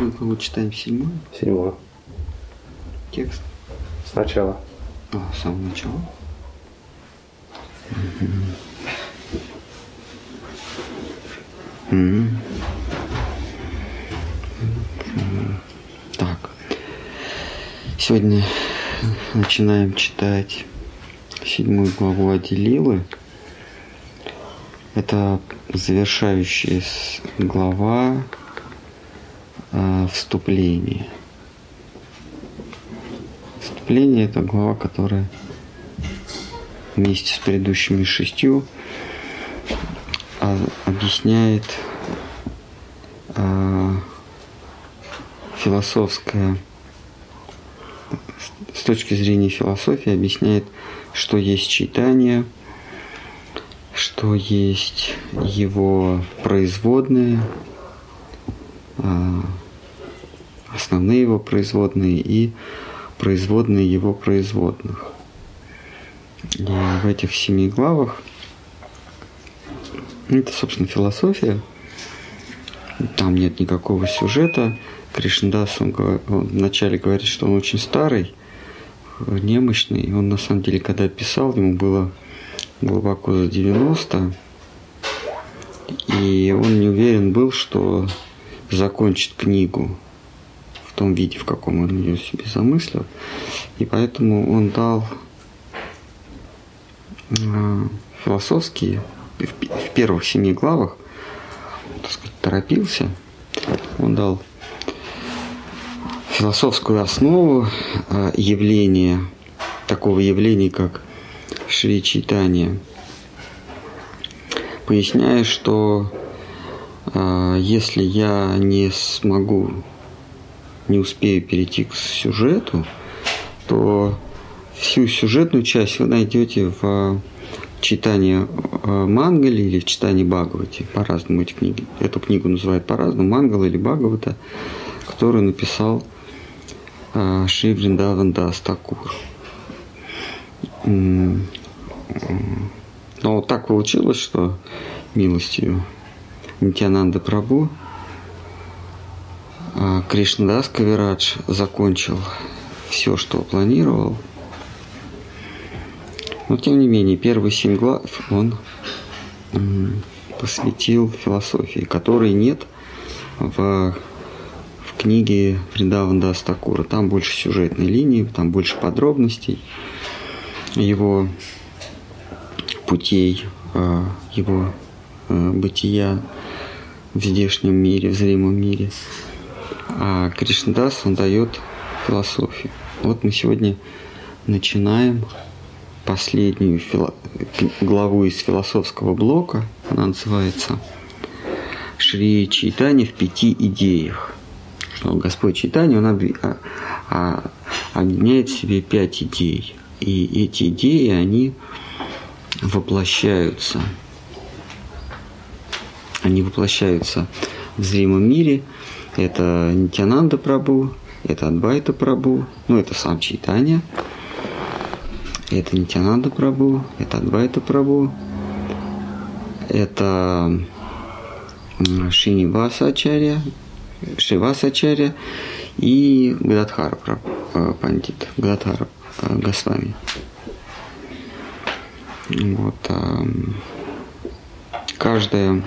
Какую главу читаем? Седьмую? Седьмую. Текст? Сначала. А, с самого начала? Мгм. Так. Сегодня начинаем читать седьмую главу Аделилы. Это завершающая глава э, вступления. Вступление – это глава, которая вместе с предыдущими шестью а, объясняет а, философское, с точки зрения философии объясняет, что есть читание, что есть его производные, а, основные его производные и производные его производных. И в этих семи главах это, собственно, философия. Там нет никакого сюжета. Кришндас, он, он вначале говорит, что он очень старый, немощный. Он, на самом деле, когда писал, ему было глубоко за 90. И он не уверен был, что закончит книгу том виде, в каком он ее себе замыслил. И поэтому он дал э, философские, в, первых семи главах, так сказать, торопился, он дал философскую основу э, явления, такого явления, как Шри Чайтанья, поясняя, что э, если я не смогу, не успею перейти к сюжету, то всю сюжетную часть вы найдете в читании э, Мангали или в читании Бхагавати. По-разному эти книги. Эту книгу называют по-разному. Мангала или Бхагавата, которую написал э, Шри Вриндаван Дас. Но вот так получилось, что милостью Нитянанда Прабу Кришнадас Кавирадж закончил все, что планировал. Но тем не менее, первые семь глав он посвятил философии, которой нет в, в книге Вриндаван Такура. Там больше сюжетной линии, там больше подробностей его путей, а, его а, бытия в здешнем мире, в зримом мире. А Кришнадас, он дает философию. Вот мы сегодня начинаем последнюю фило- главу из философского блока. Она называется Шри Чайтани в пяти идеях. Что Господь Чайтани, он объ- а- а- объединяет в себе пять идей. И эти идеи, они воплощаются. Они воплощаются в зримом мире. Это Нитянанда Прабу, это Адвайта Прабу, ну это сам Чайтанья. Это Нитянанда Прабу, это Адвайта Прабу, это м, Шиниваса Ачарья, Шиваса Ачарья и Гададхара э, Пандит, Гададхара э, Госвами. Вот, каждая,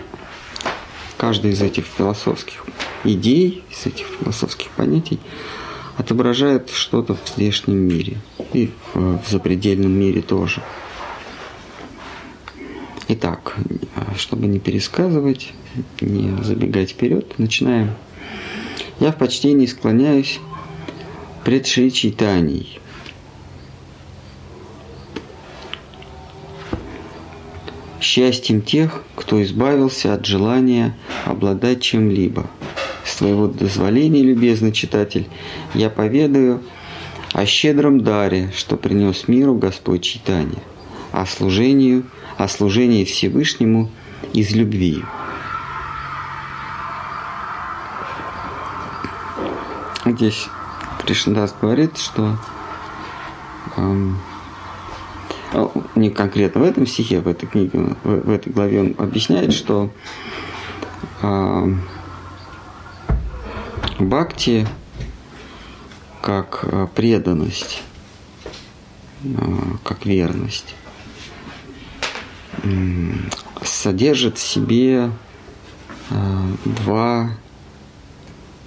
каждая из этих философских идей, из этих философских понятий отображает что-то в здешнем мире и в, в запредельном мире тоже. Итак, а, чтобы не пересказывать, не забегать вперед, начинаем. Я в почтении склоняюсь пред Шри Чайтаньей. Счастьем тех, кто избавился от желания обладать чем-либо. С твоего дозволения, любезный читатель, я поведаю о щедром даре, что принес миру Господь Читания, о служению, о служении Всевышнему из любви. Здесь Кришнадас говорит, что эм, а, не конкретно в этом стихе, в этой книге, в, в этой главе он объясняет, что эм, бхакти как э, преданность, э, как верность содержит в себе э, два,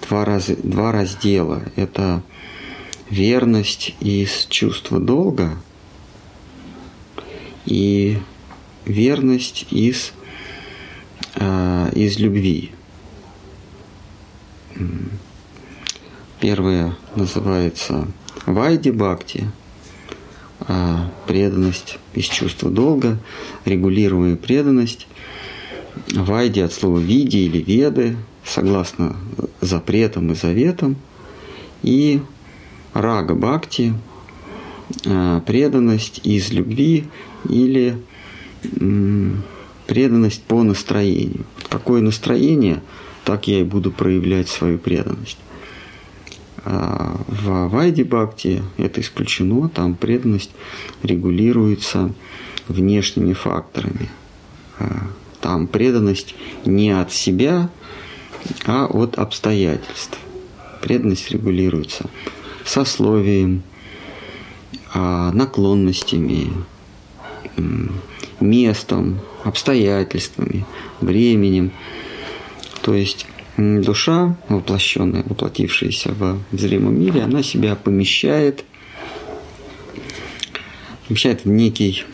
два, раз, два раздела. Это верность из чувства долга и верность из, из любви. Первое называется Вайди Бхакти, а преданность из чувства долга, регулируемая преданность. Вайди от слова види или веды, согласно запретам и заветам. И рага бхакти, а, преданность из любви или преданность по настроению. Какое настроение, так я и буду проявлять свою преданность. А в Вайди Бхакти это исключено, там преданность регулируется внешними факторами. А там преданность не от себя, а от обстоятельств. Преданность регулируется сословием, а, наклонностями, местом, обстоятельствами, временем. То есть душа, воплощенная, воплотившаяся в зримом мире, она себя помещает, помещает в некий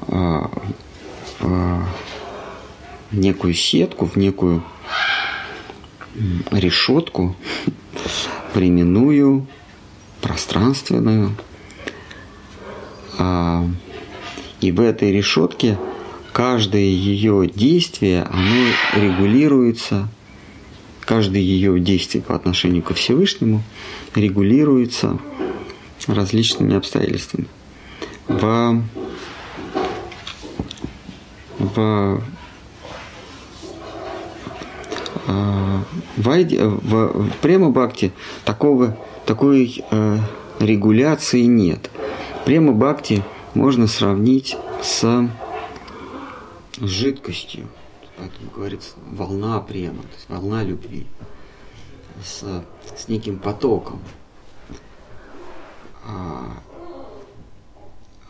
а, в некую сетку, в некую решетку временную, пространственную. А, и в этой решетке каждое ее действие, оно регулируется, каждое ее действие по отношению ко Всевышнему регулируется различными обстоятельствами. В, в, а, в, в, в Према Бхакти такого, такой э, регуляции нет. Према Бхакти можно сравнить с с жидкостью, поэтому говорится волна према, то есть волна любви, с, с неким потоком. А,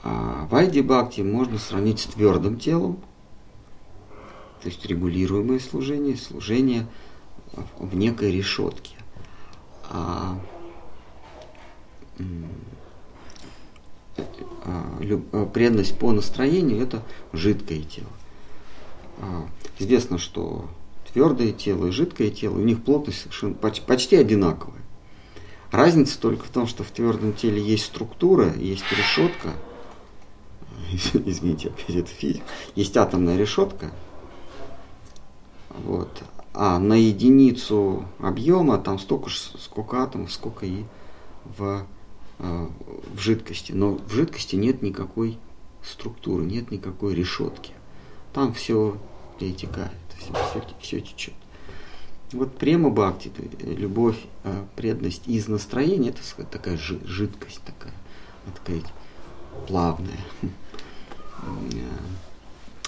а Вайди Бхакти можно сравнить с твердым телом, то есть регулируемое служение, служение в некой решетке. А, а, преданность по настроению – это жидкое тело. Известно, что твердое тело и жидкое тело, у них плотность совершенно почти одинаковая. Разница только в том, что в твердом теле есть структура, есть решетка, извините, опять это физика, есть атомная решетка, вот, а на единицу объема там столько, сколько атомов, сколько и в, а, в жидкости. Но в жидкости нет никакой структуры, нет никакой решетки там все перетекает, все, все, все течет. Вот према бхакти, любовь, э, преданность из настроения, это такая жидкость такая, такая плавная.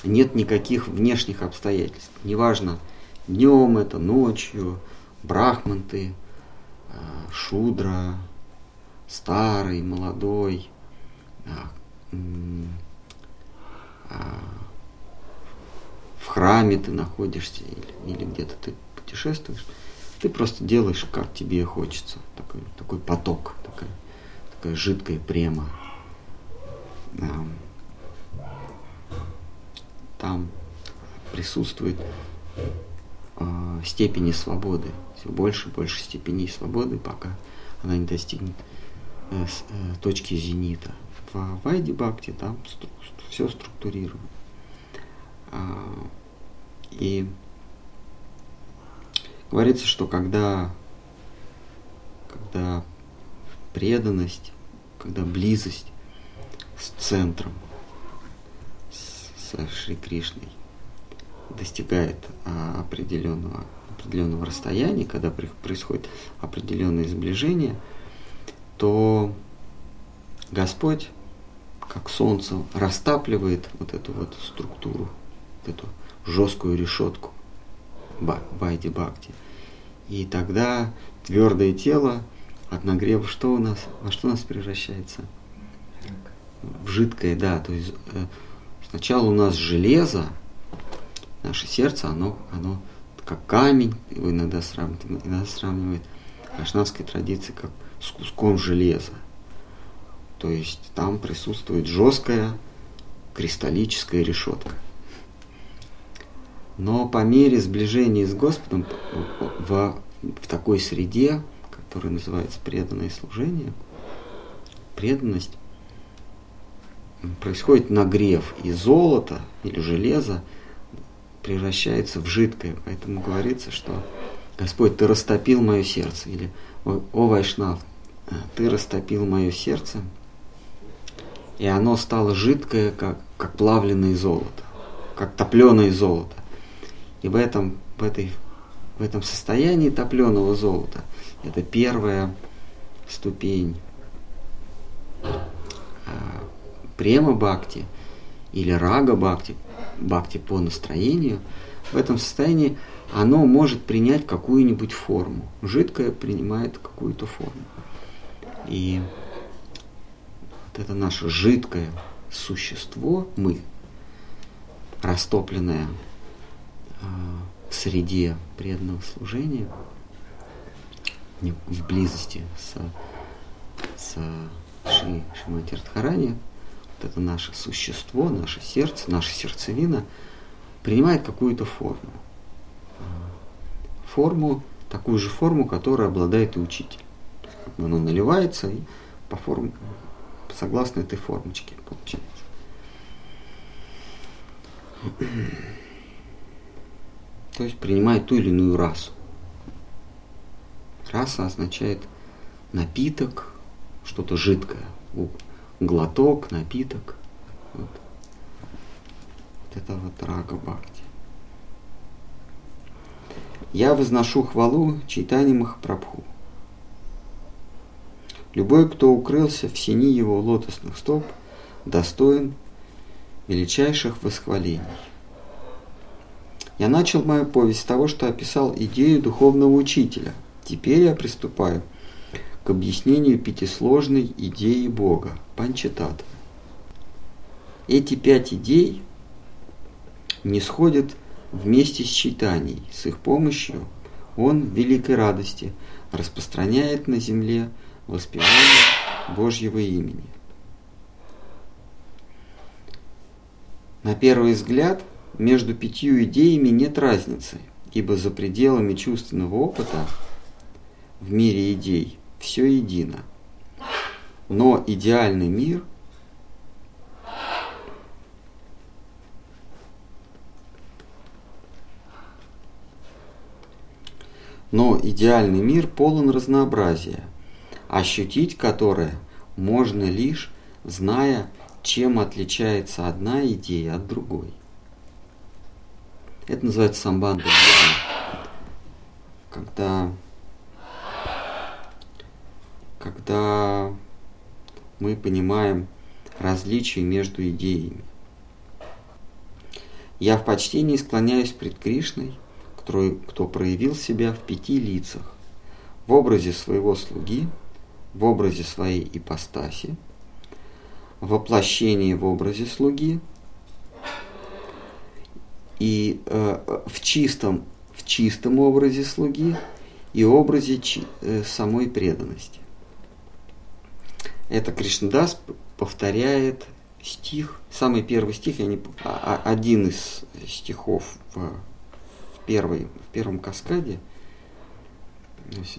Нет никаких внешних обстоятельств. Неважно, днем это, ночью, брахманты, э, шудра, старый, молодой, в храме ты находишься или, или где-то ты путешествуешь, ты просто делаешь, как тебе хочется. Такой, такой поток, такая, такая жидкая према. Там присутствует э, степени свободы. Все больше и больше степеней свободы, пока она не достигнет э, э, точки зенита. В Вайди Бхакти там все структурировано. И говорится, что когда, когда преданность, когда близость с центром, с, с Шри Кришной достигает а, определенного, определенного расстояния, когда происходит определенное сближение, то Господь, как солнце, растапливает вот эту вот структуру эту жесткую решетку Байди Бхакти. И тогда твердое тело от нагрева что у нас, во что у нас превращается? В жидкое, да. То есть э, сначала у нас железо, наше сердце, оно, оно как камень, его иногда сравнивают, иногда сравнивают ашнавской традиции как с куском железа. То есть там присутствует жесткая кристаллическая решетка. Но по мере сближения с Господом в, в такой среде, которая называется преданное служение, преданность, происходит нагрев, и золото или железо превращается в жидкое. Поэтому говорится, что Господь, ты растопил мое сердце. Или о Вайшнав, ты растопил мое сердце, и оно стало жидкое, как, как плавленное золото, как топленое золото. И в этом, в, этой, в этом состоянии топленого золота это первая ступень а, према бхакти или рага бхакти, бхакти по настроению, в этом состоянии оно может принять какую-нибудь форму. Жидкое принимает какую-то форму. И вот это наше жидкое существо, мы, растопленное в среде преданного служения, в близости с, с Шри Шимати Радхарани, вот это наше существо, наше сердце, наша сердцевина принимает какую-то форму. Форму, такую же форму, которой обладает и учитель. Оно наливается и по форме, согласно этой формочке получается. То есть принимает ту или иную расу. Раса означает напиток, что-то жидкое. Глоток, напиток. Вот. вот это вот рага бхакти. Я возношу хвалу Чайтани Махапрабху. Любой, кто укрылся в сини его лотосных стоп, достоин величайших восхвалений. Я начал мою повесть с того, что описал идею духовного учителя. Теперь я приступаю к объяснению пятисложной идеи Бога, Панчататвы. Эти пять идей не сходят вместе с читанием. С их помощью он в великой радости распространяет на земле воспевание Божьего имени. На первый взгляд – между пятью идеями нет разницы, ибо за пределами чувственного опыта в мире идей все едино. Но идеальный мир Но идеальный мир полон разнообразия, ощутить которое можно лишь зная, чем отличается одна идея от другой. Это называется самбанда. Когда, когда мы понимаем различия между идеями. Я в почтении склоняюсь пред Кришной, кто, кто проявил себя в пяти лицах, в образе своего слуги, в образе своей ипостаси, воплощении в образе слуги, и э, в, чистом, в чистом образе слуги и образе чи, э, самой преданности. Это Кришнадас повторяет стих, самый первый стих, я не, а, а, один из стихов в, в, первой, в первом каскаде.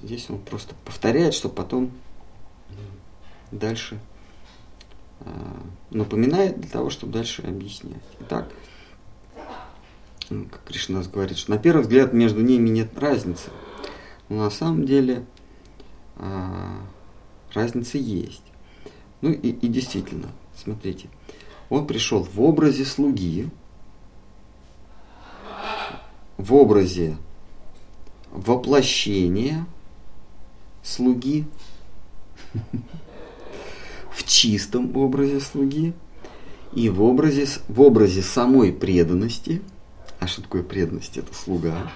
Здесь он просто повторяет, что потом дальше э, напоминает для того, чтобы дальше объяснять. Итак, как Кришна говорит, что на первый взгляд между ними нет разницы. Но на самом деле а, разница есть. Ну и, и действительно, смотрите, он пришел в образе слуги, в образе воплощения слуги, в чистом образе слуги и в образе, в образе самой преданности – а что такое преданность? Это слуга.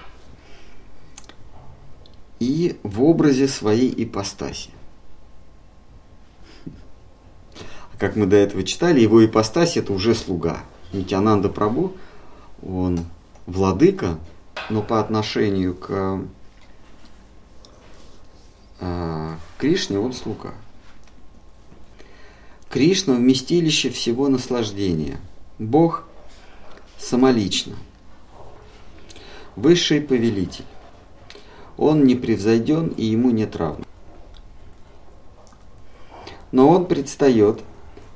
и в образе своей ипостаси. Как мы до этого читали, его ипостась это уже слуга. Нитянанда Прабу, он владыка, но по отношению к э, Кришне он слуга. Кришна – вместилище всего наслаждения. Бог самолично. Высший повелитель. Он не превзойден и ему нет равных. Но он предстает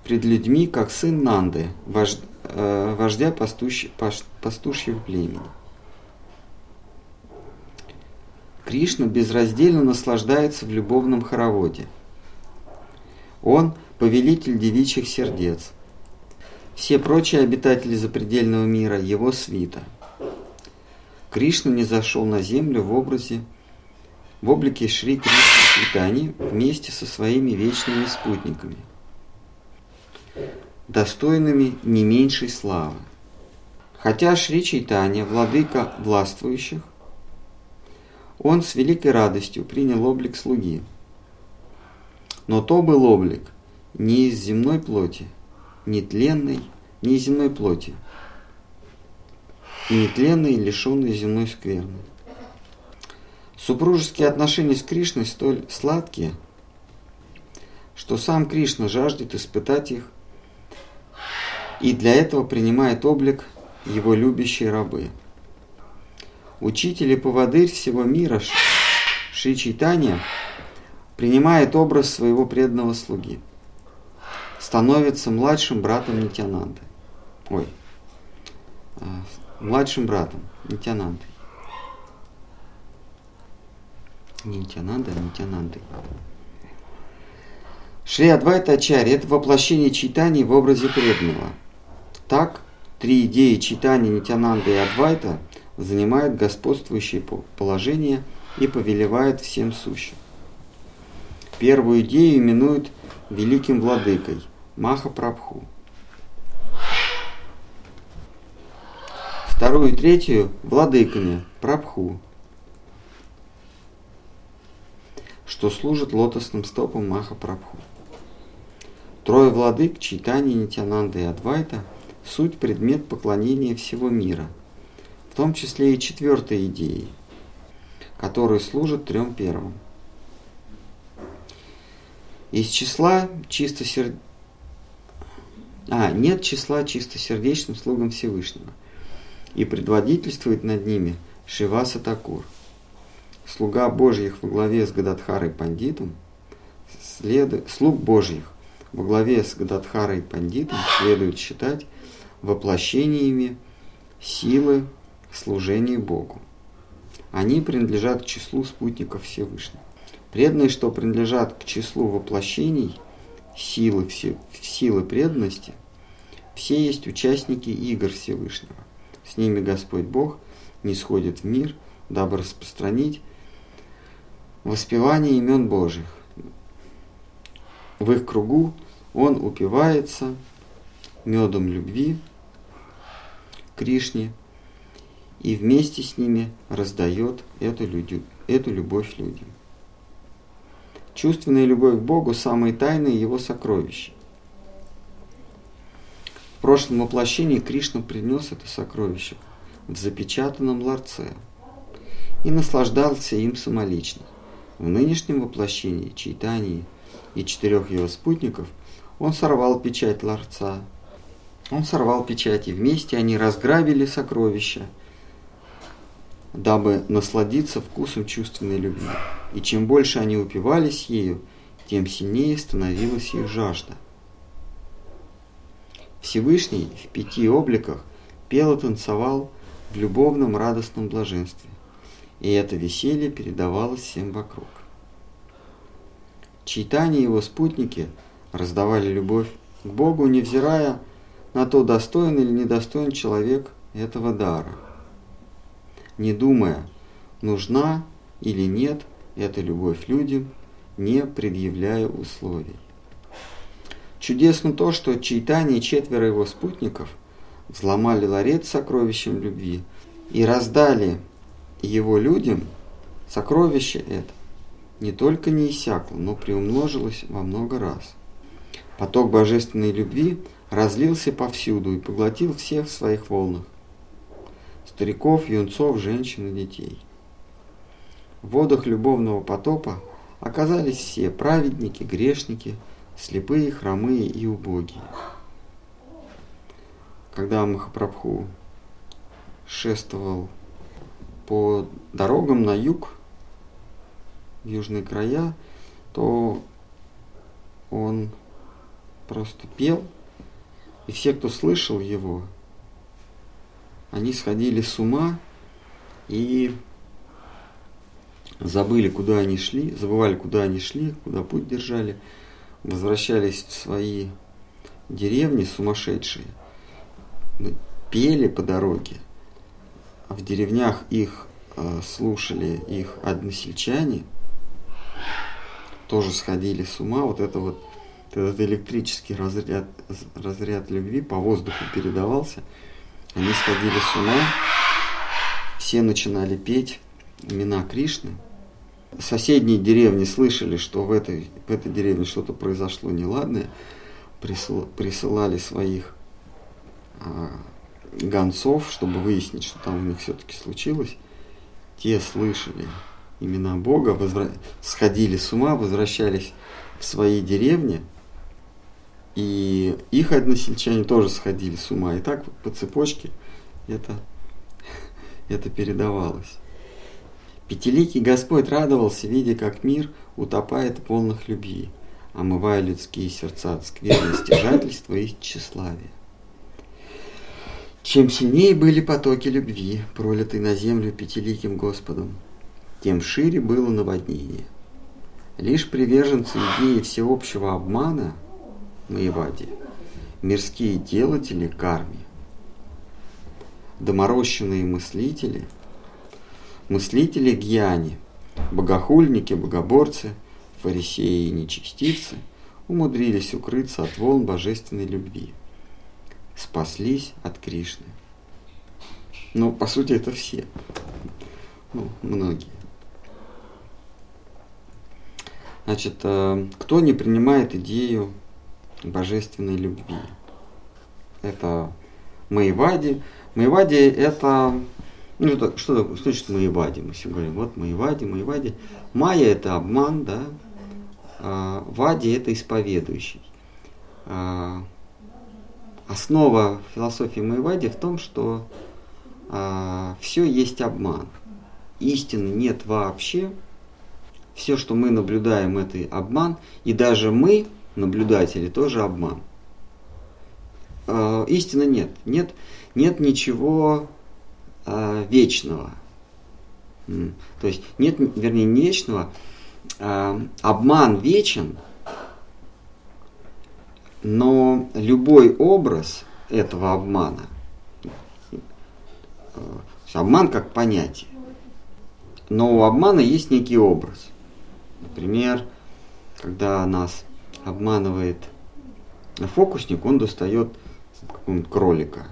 пред людьми, как сын Нанды, вождь, э, вождя пастущ, пастушьего племени. Кришна безраздельно наслаждается в любовном хороводе. Он – повелитель девичьих сердец. Все прочие обитатели запредельного мира – его свита. Кришна не зашел на землю в образе, в облике Шри Кришны Читани вместе со своими вечными спутниками, достойными не меньшей славы. Хотя Шри Чайтанья, владыка властвующих, он с великой радостью принял облик слуги. Но то был облик – не из земной плоти, не тленной, не из земной плоти, не тленной, лишенной земной скверны. Супружеские отношения с Кришной столь сладкие, что сам Кришна жаждет испытать их и для этого принимает облик его любящей рабы. Учитель и поводырь всего мира Шри Чайтанья принимает образ своего преданного слуги – становится младшим братом Нитянанды. Ой, а, младшим братом Нитянанды. Не Нитянанда, а Нитянанды. Шри Адвайта Ачарья – это воплощение читаний в образе преданного. Так, три идеи читания Нитянанды и Адвайта занимают господствующее положение и повелевают всем сущим. Первую идею именуют великим владыкой, Маха Прабху. Вторую и третью – владыками Прабху, что служит лотосным стопом Маха Прабху. Трое владык Чайтани, Нитянанда и Адвайта – суть предмет поклонения всего мира, в том числе и четвертой идеей, которая служит трем первым. Из числа чистосердечных а, нет числа чистосердечным слугам Всевышнего. И предводительствует над ними Шиваса Такур. Слуга Божьих во главе с Гададхарой Пандитом, след... слуг Божьих во главе с Гададхарой Пандитом следует считать воплощениями силы служения Богу. Они принадлежат к числу спутников Всевышнего. Преданные, что принадлежат к числу воплощений силы, силы преданности, все есть участники игр Всевышнего. С ними Господь Бог не сходит в мир, дабы распространить воспевание имен Божьих. В их кругу он упивается медом любви Кришне и вместе с ними раздает эту, люди, эту любовь людям. Чувственная любовь к Богу – самые тайные его сокровища. В прошлом воплощении Кришна принес это сокровище в запечатанном ларце и наслаждался им самолично. В нынешнем воплощении Чайтании и четырех его спутников он сорвал печать ларца. Он сорвал печать, и вместе они разграбили сокровища, дабы насладиться вкусом чувственной любви. И чем больше они упивались ею, тем сильнее становилась их жажда – Всевышний в пяти обликах пел и танцевал в любовном радостном блаженстве, и это веселье передавалось всем вокруг. Читание и его спутники раздавали любовь к Богу, невзирая на то, достоин или недостоин человек этого дара, не думая, нужна или нет эта любовь людям, не предъявляя условий. Чудесно то, что Чайтани и четверо его спутников взломали ларец сокровищем любви и раздали его людям Сокровище это не только не иссякло, но приумножилось во много раз. Поток божественной любви разлился повсюду и поглотил всех в своих волнах. Стариков, юнцов, женщин и детей. В водах любовного потопа оказались все праведники, грешники, слепые, хромые и убогие. Когда Махапрабху шествовал по дорогам на юг, в южные края, то он просто пел, и все, кто слышал его, они сходили с ума и забыли, куда они шли, забывали, куда они шли, куда путь держали, возвращались в свои деревни сумасшедшие, пели по дороге, а в деревнях их э, слушали их односельчане, тоже сходили с ума, вот это вот этот электрический разряд, разряд любви по воздуху передавался, они сходили с ума, все начинали петь имена Кришны. Соседние деревни слышали, что в этой, в этой деревне что-то произошло неладное, присылали своих а, гонцов, чтобы выяснить, что там у них все-таки случилось. Те слышали имена Бога, возвра... сходили с ума, возвращались в свои деревни – и их односельчане тоже сходили с ума. И так по цепочке это, это передавалось. Пятиликий Господь радовался, видя, как мир утопает в волнах любви, омывая людские сердца от скверны, стяжательства и тщеславия. Чем сильнее были потоки любви, пролитые на землю пятиликим Господом, тем шире было наводнение. Лишь приверженцы идеи всеобщего обмана – Маевади, мирские делатели карми, доморощенные мыслители, мыслители гьяни, богохульники, богоборцы, фарисеи и нечестицы умудрились укрыться от волн божественной любви, спаслись от Кришны. Ну, по сути, это все. Ну, многие. Значит, э, кто не принимает идею божественной любви. Это Маевади. Маевади это... Ну, что, что значит Маевади? Мы все говорим, вот Маевади, Маевади. Майя это обман, да? А, Вади это исповедующий. А, основа философии Маевади в том, что а, все есть обман. Истины нет вообще. Все, что мы наблюдаем, это обман. И даже мы, наблюдатели, тоже обман. Э, истины нет. Нет, нет ничего э, вечного. То есть нет, вернее, не вечного. Э, обман вечен, но любой образ этого обмана, э, обман как понятие, но у обмана есть некий образ. Например, когда нас обманывает фокусник, он достает какого-нибудь кролика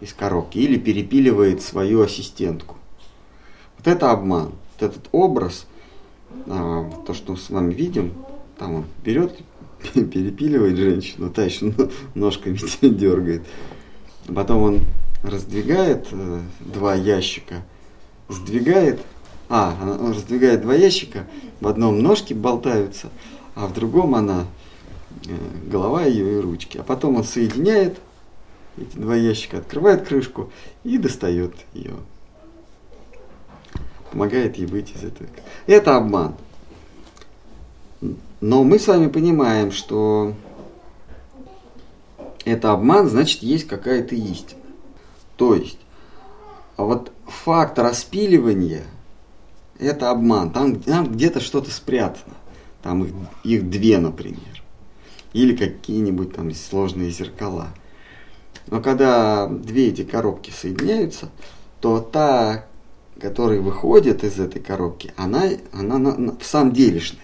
из, коробки или перепиливает свою ассистентку. Вот это обман. Вот этот образ, а, то, что мы с вами видим, там он берет, перепиливает женщину, та еще ножками дергает. Потом он раздвигает э, два ящика, сдвигает а, он раздвигает два ящика, в одном ножки болтаются, а в другом она, э, голова ее и ручки. А потом он соединяет эти два ящика, открывает крышку и достает ее. Помогает ей выйти из этого. Это обман. Но мы с вами понимаем, что это обман, значит, есть какая-то истина. То есть, а вот факт распиливания – это обман. Там, там где-то что-то спрятано. Там их, их две, например. Или какие-нибудь там сложные зеркала. Но когда две эти коробки соединяются, то та, которая выходит из этой коробки, она, она на, на, в самом делешная.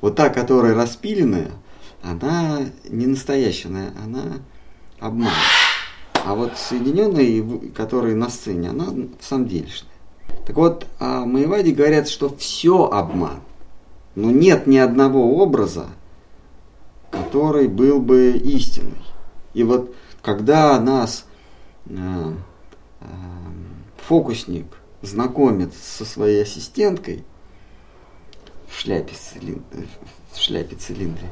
Вот та, которая распиленная, она не настоящая, она обман. А вот соединенная, которая на сцене, она в самом делешная. Так вот, о Маеваде говорят, что все обман. Но нет ни одного образа, который был бы истинный. И вот когда нас э, э, фокусник знакомит со своей ассистенткой в шляпе, в шляпе цилиндре,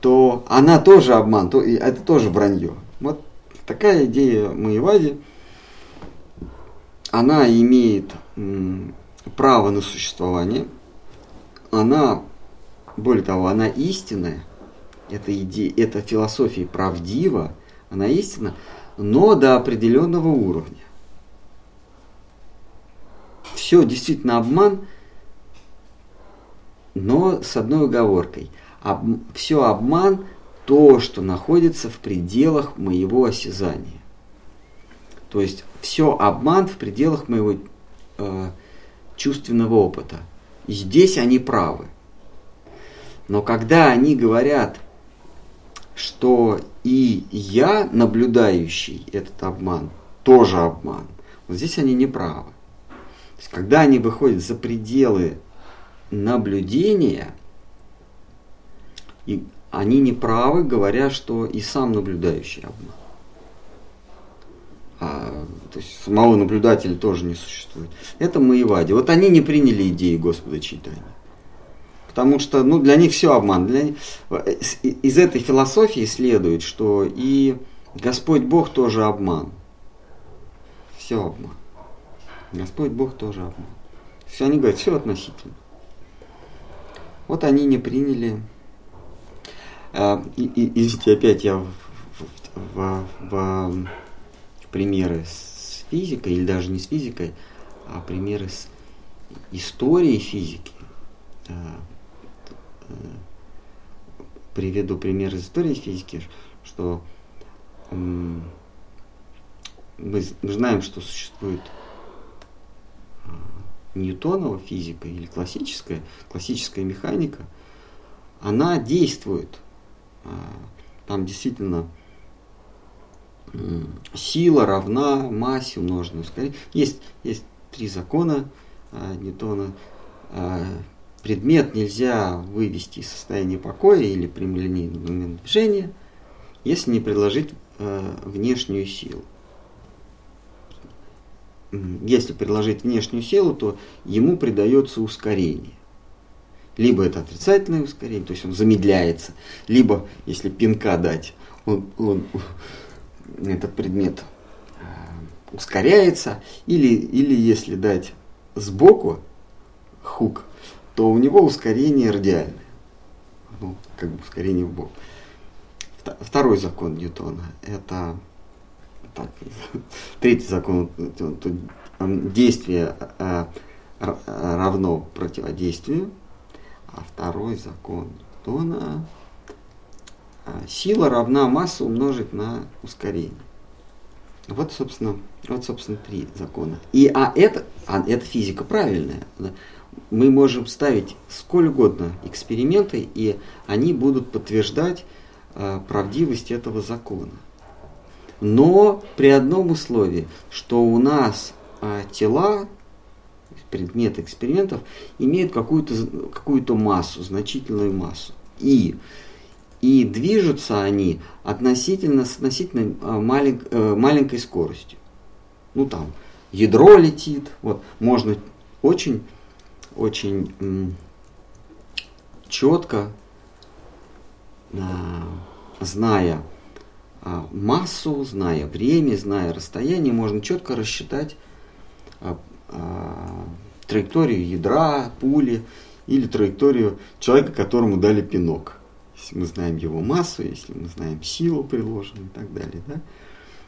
то она тоже обман, то, это тоже вранье. Вот такая идея Маевади, она имеет право на существование, она, более того, она истинная, эта, идея, эта философия правдива, она истина, но до определенного уровня. Все действительно обман, но с одной уговоркой. Об, все обман то, что находится в пределах моего осязания. То есть все обман в пределах моего э, чувственного опыта. И здесь они правы. Но когда они говорят, что и я, наблюдающий этот обман, тоже обман, вот здесь они не правы. То есть, когда они выходят за пределы наблюдения, и они не правы, говоря, что и сам наблюдающий обман. А, то есть самого наблюдателя тоже не существует. Это Маевади. Вот они не приняли идеи Господа читания. Потому что ну, для них все обман. Для них... Из этой философии следует, что и Господь Бог тоже обман. Все обман. Господь Бог тоже обман. Все они говорят, все относительно. Вот они не приняли. А, и, и, извините, опять я в, в, в, в примеры с физикой, или даже не с физикой, а примеры с историей физики. Приведу пример из истории физики, что мы, знаем, что существует а, Ньютонова физика или классическая, классическая механика, она действует. А, там действительно сила равна массе умноженной ускорению. Есть, есть три закона а, Ньютона. Предмет нельзя вывести из состояния покоя или прямолинейного движения, если не предложить внешнюю силу если предложить внешнюю силу, то ему придается ускорение. Либо это отрицательное ускорение, то есть он замедляется, либо если пинка дать, он, он, этот предмет э, ускоряется, или, или если дать сбоку хук, то у него ускорение радиальное. Ну, как бы ускорение в бок. Второй закон Ньютона – это так, третий закон, действие э, равно противодействию, а второй закон Ньютона э, сила равна масса умножить на ускорение. Вот, собственно, вот, собственно, три закона. И, а это, а это физика правильная. Мы можем ставить сколь угодно эксперименты, и они будут подтверждать э, правдивость этого закона но при одном условии, что у нас а, тела, предметы экспериментов, имеют какую-то какую массу, значительную массу. И, и движутся они относительно, с относительно а, малень, э, маленькой скоростью. Ну там, ядро летит, вот, можно очень, очень четко, а, зная а, массу, зная время, зная расстояние, можно четко рассчитать а, траекторию ядра, пули или траекторию человека, которому дали пинок. Если мы знаем его массу, если мы знаем силу приложенную и так далее. Да?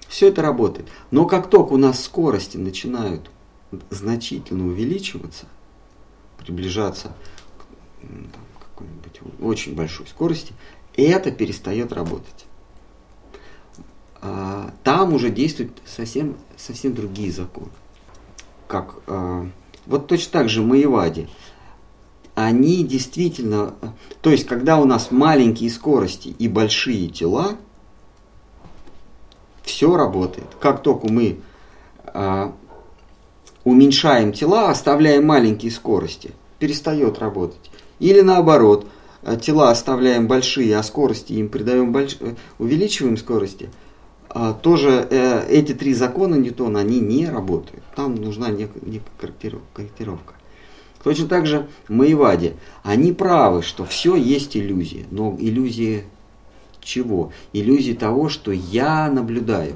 Все это работает. Но как только у нас скорости начинают значительно увеличиваться, приближаться к какой-нибудь очень большой скорости, это перестает работать. А, там уже действуют совсем, совсем другие законы. Как, а, вот точно так же Маевади. Они действительно, то есть когда у нас маленькие скорости и большие тела, все работает. Как только мы а, уменьшаем тела, оставляем маленькие скорости, перестает работать. Или наоборот, э, тела оставляем большие, а скорости им придаем больш... Э, увеличиваем скорости, а тоже э, эти три закона Ньютона, они не работают. Там нужна некая, корректировка. Точно так же Маевади. Они правы, что все есть иллюзия. Но иллюзии чего? Иллюзии того, что я наблюдаю.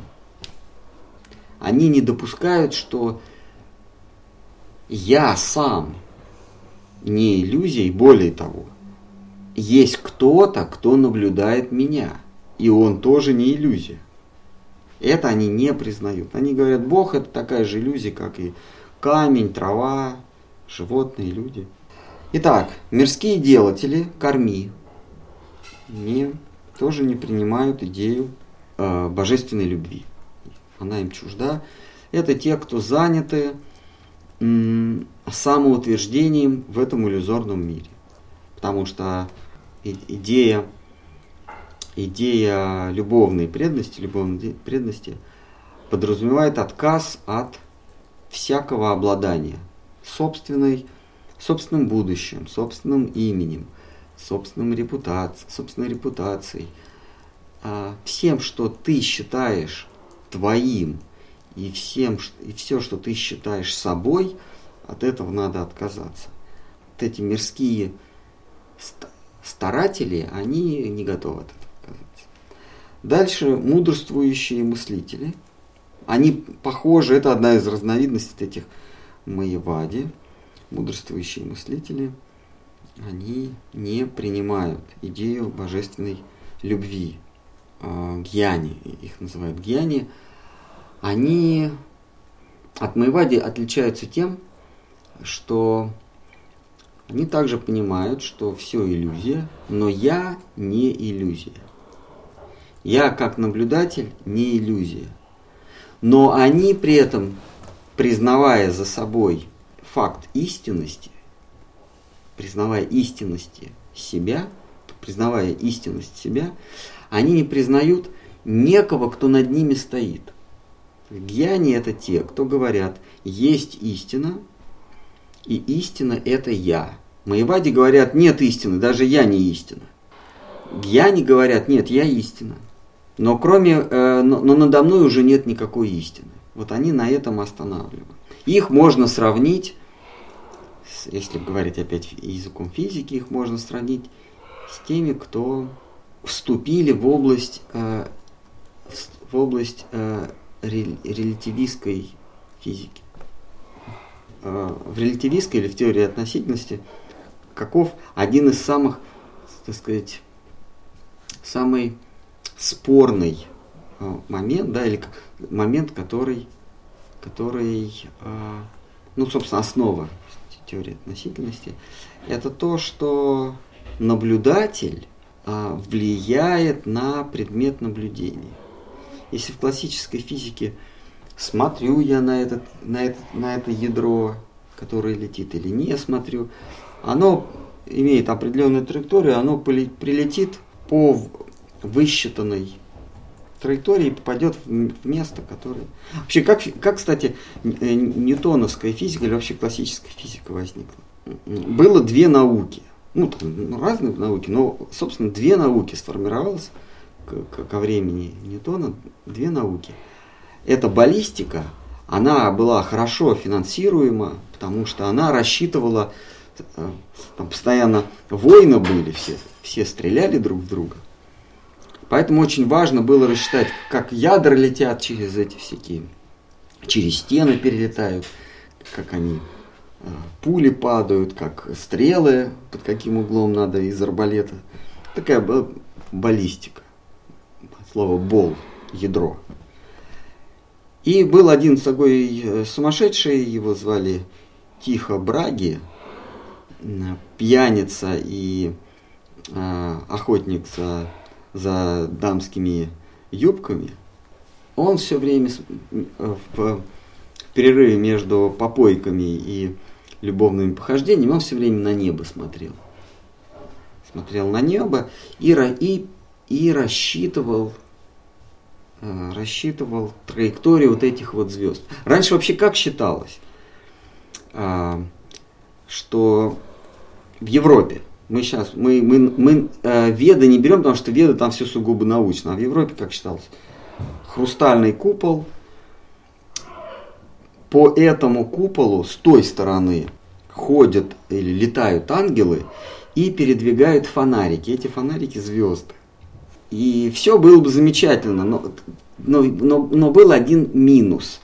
Они не допускают, что я сам не иллюзия, и более того, есть кто-то, кто наблюдает меня, и он тоже не иллюзия. Это они не признают. Они говорят, Бог это такая же иллюзия, как и камень, трава, животные, люди. Итак, мирские делатели, корми, не, тоже не принимают идею э, божественной любви. Она им чужда. Это те, кто заняты самоутверждением в этом иллюзорном мире. Потому что идея, идея любовной преданности, любовной преданности подразумевает отказ от всякого обладания – собственной, собственным будущим, собственным именем, собственным репутацией, собственной репутацией, а, всем, что ты считаешь твоим, и, всем, и все, что ты считаешь собой, от этого надо отказаться. Вот эти мирские старатели, они не готовы от этого отказаться. Дальше мудрствующие мыслители. Они похожи, это одна из разновидностей этих Маевади, мудрствующие мыслители, они не принимают идею божественной любви. А, гьяни, их называют гьяни, они от Маевади отличаются тем, что они также понимают, что все иллюзия, но я не иллюзия. Я как наблюдатель не иллюзия. Но они при этом признавая за собой факт истинности, признавая истинности себя, признавая истинность себя, они не признают некого, кто над ними стоит. Гьяни это те, кто говорят, есть истина, и истина это я. Маевади говорят, нет истины, даже я не истина. Гьяни говорят, нет, я истина. Но кроме, э, но, но надо мной уже нет никакой истины. Вот они на этом останавливают. Их можно сравнить, если говорить опять языком физики, их можно сравнить с теми, кто вступили в область, э, в область э, релятивистской физики. Э, в релятивистской или в теории относительности каков один из самых, так сказать, самый спорный Э, момент, да, или момент, который, который э, ну, собственно, основа теории относительности, это то, что наблюдатель влияет на предмет наблюдения. Если в классической физике смотрю я на, этот, на, это, на это ядро, которое летит, или не смотрю, оно имеет определенную траекторию, оно прилетит по высчитанной траектории попадет в место, которое... Вообще, как, как, кстати, э, ньютоновская физика или вообще классическая физика возникла? Было две науки. Ну, там, ну, разные науки, но, собственно, две науки сформировалось к, ко времени Ньютона, две науки. Это баллистика, она была хорошо финансируема, потому что она рассчитывала, э, там постоянно войны были все, все стреляли друг в друга. Поэтому очень важно было рассчитать, как ядра летят через эти всякие, через стены перелетают, как они э, пули падают, как стрелы, под каким углом надо из арбалета. Такая баллистика. Слово бол, ядро. И был один такой э, сумасшедший, его звали Тихо Браги, пьяница и э, охотник за за дамскими юбками, он все время в перерыве между попойками и любовными похождениями, он все время на небо смотрел. Смотрел на небо и, и, и рассчитывал, э, рассчитывал траекторию вот этих вот звезд. Раньше вообще как считалось? а, что в Европе мы сейчас, мы, мы, мы э, веды не берем, потому что веды там все сугубо научно, а в Европе, как считалось, хрустальный купол, по этому куполу с той стороны ходят или летают ангелы и передвигают фонарики. Эти фонарики звезды. И все было бы замечательно, но, но, но, но был один минус.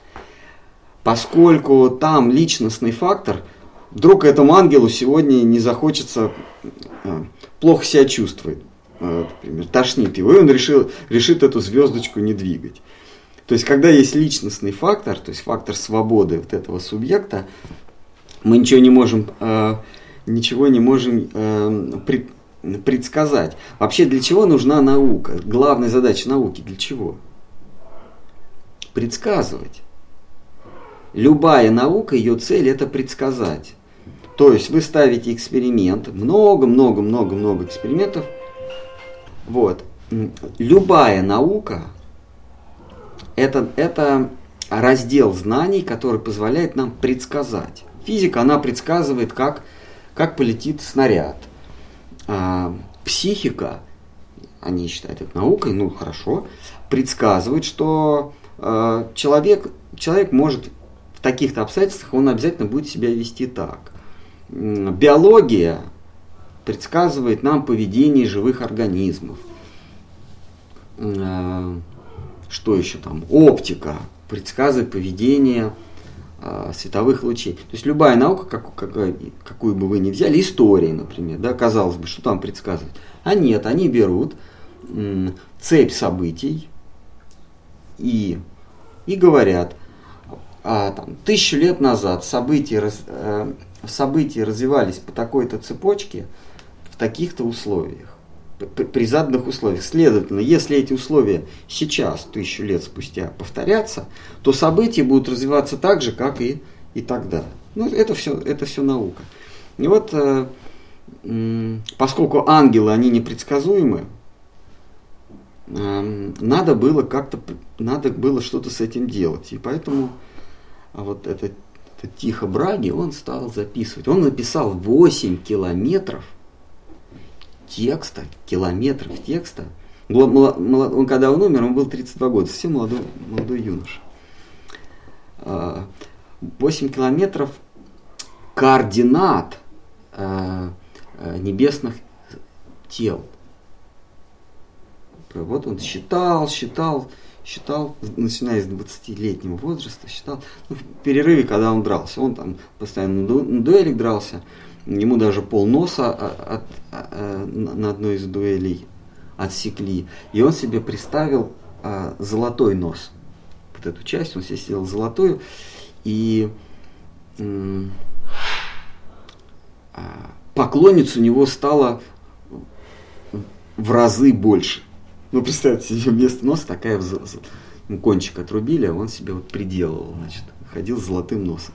Поскольку там личностный фактор – вдруг этому ангелу сегодня не захочется, а, плохо себя чувствует, а, например, тошнит его, и он решил, решит эту звездочку не двигать. То есть, когда есть личностный фактор, то есть фактор свободы вот этого субъекта, мы ничего не можем, э, ничего не можем э, пред, предсказать. Вообще, для чего нужна наука? Главная задача науки для чего? Предсказывать. Любая наука, ее цель это предсказать. То есть вы ставите эксперимент, много-много-много-много экспериментов. Вот. Любая наука это, это раздел знаний, который позволяет нам предсказать. Физика, она предсказывает, как, как полетит снаряд. А, психика, они считают это наукой, ну хорошо, предсказывает, что а, человек, человек может в таких-то обстоятельствах, он обязательно будет себя вести так биология предсказывает нам поведение живых организмов. Э, что еще там? Оптика предсказывает поведение световых лучей. То есть любая наука, как, какая, какую бы вы ни взяли, история, например, да, казалось бы, что там предсказывать. А нет, они берут цепь событий и, и говорят, а, там, тысячу лет назад события раз, э, события развивались по такой-то цепочке в таких-то условиях, при заданных условиях. Следовательно, если эти условия сейчас, тысячу лет спустя, повторятся, то события будут развиваться так же, как и, и тогда. Ну, это все, это все наука. И вот, э, поскольку ангелы, они непредсказуемы, э, надо было как-то, надо было что-то с этим делать. И поэтому вот этот Тихо Браги, он стал записывать. Он написал 8 километров текста, километров текста. Он, когда он умер, он был 32 года, совсем молодой, молодой юноша. 8 а, километров координат а, а, небесных тел. Вот он считал, считал, считал, начиная с 20-летнего возраста, считал, ну, в перерыве, когда он дрался, он там постоянно на дуэлях дрался, ему даже полноса от, от, на одной из дуэлей отсекли, и он себе представил а, золотой нос. Вот эту часть он себе сделал золотую, и а, поклонниц у него стало в разы больше. Ну, представьте себе, вместо носа такая ну, кончик отрубили, а он себе вот приделал, значит, ходил с золотым носом.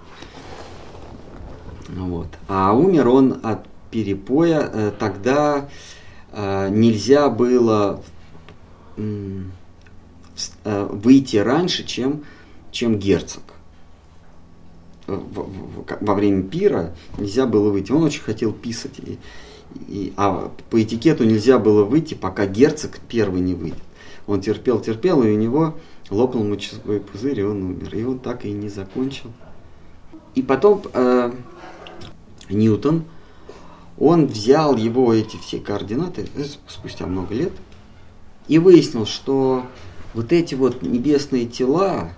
Вот. А умер он от перепоя. Э, тогда э, нельзя было э, выйти раньше, чем, чем герцог. Во время пира нельзя было выйти. Он очень хотел писать. И, и, а по этикету нельзя было выйти, пока герцог первый не выйдет. Он терпел, терпел, и у него лопнул мочевой пузырь, и он умер. И он так и не закончил. И потом э, Ньютон, он взял его эти все координаты э, спустя много лет и выяснил, что вот эти вот небесные тела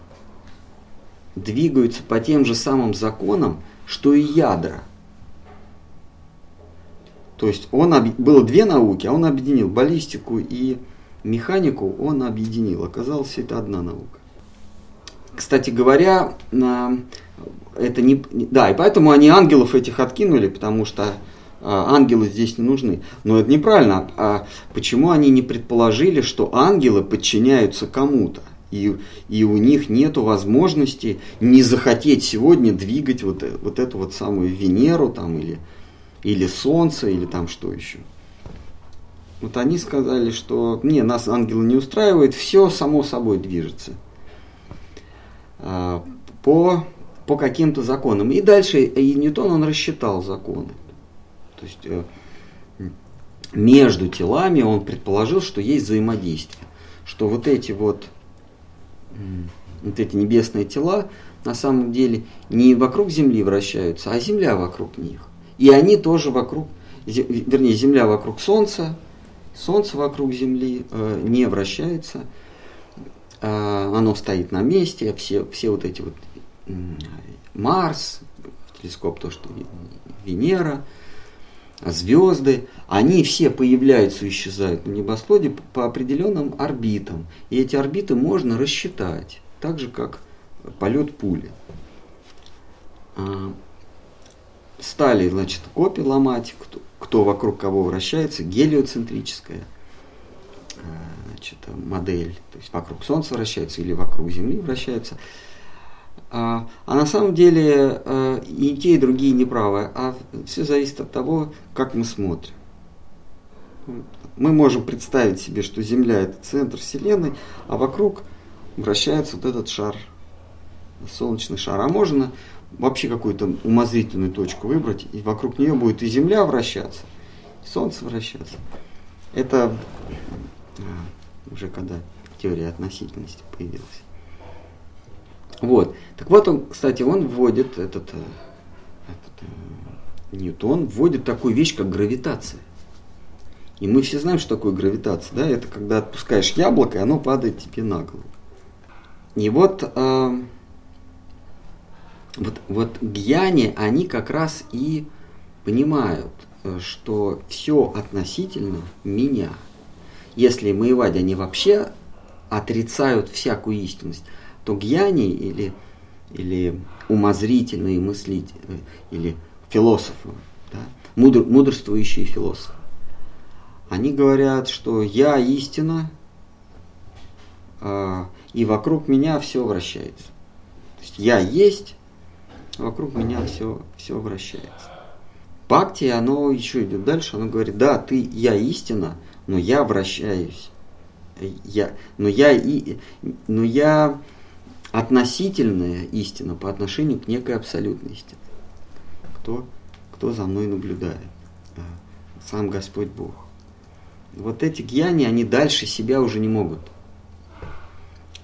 двигаются по тем же самым законам, что и ядра – то есть он было две науки, а он объединил баллистику и механику, он объединил. Оказалось, это одна наука. Кстати говоря, это не... Да, и поэтому они ангелов этих откинули, потому что а, ангелы здесь не нужны. Но это неправильно. А почему они не предположили, что ангелы подчиняются кому-то? И, и у них нет возможности не захотеть сегодня двигать вот, вот эту вот самую Венеру там, или, или солнце, или там что еще. Вот они сказали, что не, нас ангелы не устраивает, все само собой движется. А, по по каким-то законам. И дальше и Ньютон он рассчитал законы. То есть э, между телами он предположил, что есть взаимодействие. Что вот эти вот, вот эти небесные тела на самом деле не вокруг Земли вращаются, а Земля вокруг них. И они тоже вокруг, вернее, Земля вокруг Солнца, Солнце вокруг Земли э, не вращается, э, оно стоит на месте, все, все вот эти вот э, Марс, телескоп, то, что Венера, звезды, они все появляются и исчезают на небосводе по определенным орбитам. И эти орбиты можно рассчитать, так же как полет пули. А, стали, значит, копии ломать, кто, кто вокруг кого вращается, гелиоцентрическая а, значит, модель, то есть вокруг Солнца вращается или вокруг Земли вращается. А, а на самом деле а, и те, и другие неправы, а все зависит от того, как мы смотрим. Мы можем представить себе, что Земля это центр Вселенной, а вокруг вращается вот этот шар, солнечный шар. А можно вообще какую-то умозрительную точку выбрать, и вокруг нее будет и Земля вращаться, и Солнце вращаться. Это а, уже когда теория относительности появилась. Вот. Так вот он, кстати, он вводит этот, э, этот э, Ньютон вводит такую вещь, как гравитация. И мы все знаем, что такое гравитация. Да? Это когда отпускаешь яблоко, и оно падает тебе на голову. И вот, э, вот, вот гьяне, они как раз и понимают, э, что все относительно меня. Если Маевади, они вообще отрицают всякую истинность, то гьяни или, или умозрительные мыслители, э, или философы, да, мудр, мудрствующие философы, они говорят, что я истина, э, и вокруг меня все вращается. То есть я есть, а вокруг меня все, все вращается. Бхакти, оно еще идет дальше, оно говорит, да, ты, я истина, но я вращаюсь. Я, но я, и, но я относительная истина по отношению к некой абсолютной истине. Кто, кто за мной наблюдает? А, сам Господь Бог. Вот эти гьяни, они дальше себя уже не могут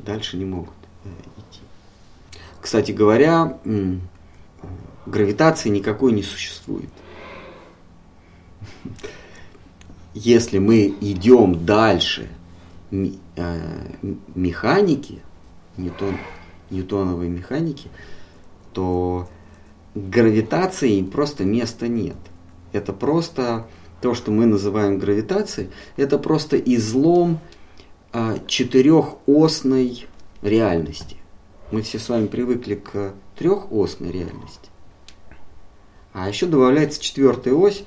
дальше не могут э, идти. Кстати говоря, гравитации никакой не существует. Если мы идем дальше э, механики, Ньютон, ньютоновой механики, то гравитации просто места нет. Это просто то, что мы называем гравитацией, это просто излом а, четырехосной реальности. Мы все с вами привыкли к трехосной реальности. А еще добавляется четвертая ось.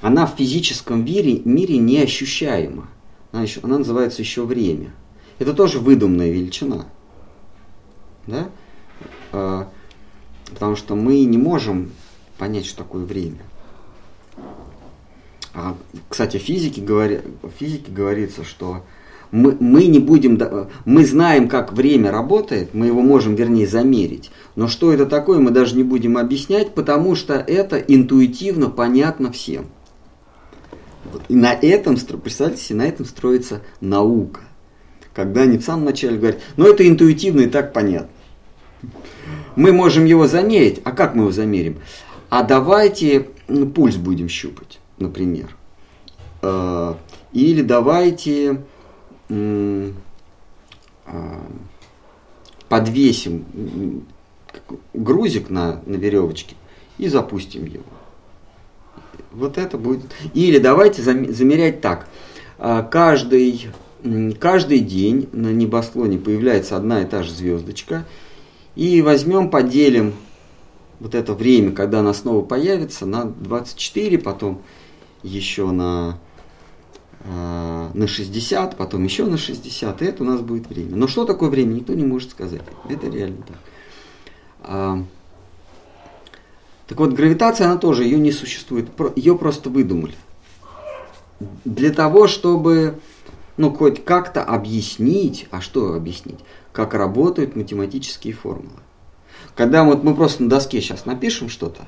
Она в физическом мире, мире неощущаема. Она, еще, она называется еще время. Это тоже выдуманная величина. Да? А, потому что мы не можем понять, что такое время. А, кстати, в физике, говоря, в физике говорится, что мы, мы не будем, мы знаем, как время работает, мы его можем, вернее, замерить, но что это такое, мы даже не будем объяснять, потому что это интуитивно понятно всем. И на этом, представьте себе, на этом строится наука. Когда они в самом начале говорят, ну это интуитивно и так понятно. Мы можем его замерить, а как мы его замерим? А давайте ну, пульс будем щупать, например. Э, или давайте а, подвесим грузик на, на веревочке и запустим его. Вот это будет. Или давайте замерять так. А, каждый, каждый день на небосклоне появляется одна и та же звездочка. И возьмем, поделим вот это время, когда она снова появится, на 24, потом еще на Э, на 60, потом еще на 60, и это у нас будет время. Но что такое время, никто не может сказать. Это реально так. А, так вот, гравитация, она тоже, ее не существует, ее просто выдумали. Для того, чтобы, ну, хоть как-то объяснить, а что объяснить, как работают математические формулы. когда вот мы просто на доске сейчас напишем что-то,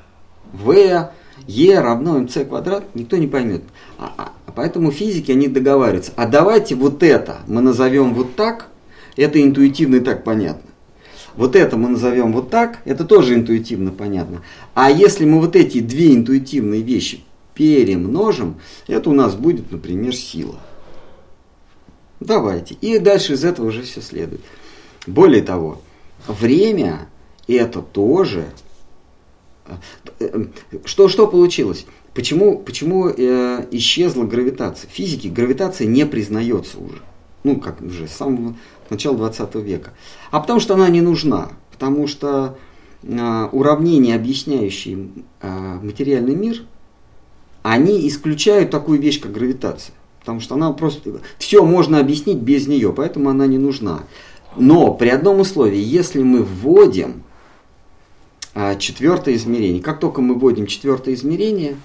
v, e равно mc квадрат, никто не поймет. А, а, поэтому физики, они договариваются, а давайте вот это мы назовем вот так, это интуитивно и так понятно. Вот это мы назовем вот так, это тоже интуитивно понятно. А если мы вот эти две интуитивные вещи перемножим, это у нас будет, например, сила. Давайте. И дальше из этого уже все следует. Более того, время это тоже... Что, что получилось? Почему, почему э, исчезла гравитация? В физике гравитация не признается уже. Ну, как уже с самого начала 20 века. А потому что она не нужна. Потому что э, уравнения, объясняющие э, материальный мир, они исключают такую вещь, как гравитация. Потому что она просто... Все можно объяснить без нее, поэтому она не нужна. Но при одном условии, если мы вводим а, четвертое измерение, как только мы вводим четвертое измерение,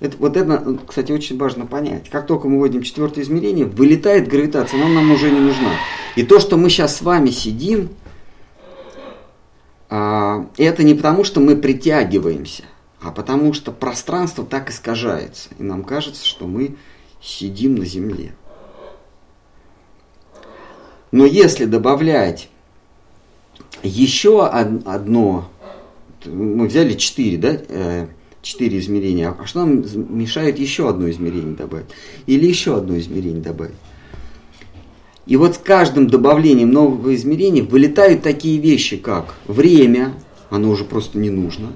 это, вот это, кстати, очень важно понять. Как только мы вводим четвертое измерение, вылетает гравитация, она нам уже не нужна. И то, что мы сейчас с вами сидим, а, это не потому, что мы притягиваемся, а потому что пространство так искажается. И нам кажется, что мы сидим на Земле. Но если добавлять еще одно, мы взяли четыре, да, э, четыре измерения, а что нам мешает еще одно измерение добавить? Или еще одно измерение добавить? И вот с каждым добавлением нового измерения вылетают такие вещи, как время, оно уже просто не нужно.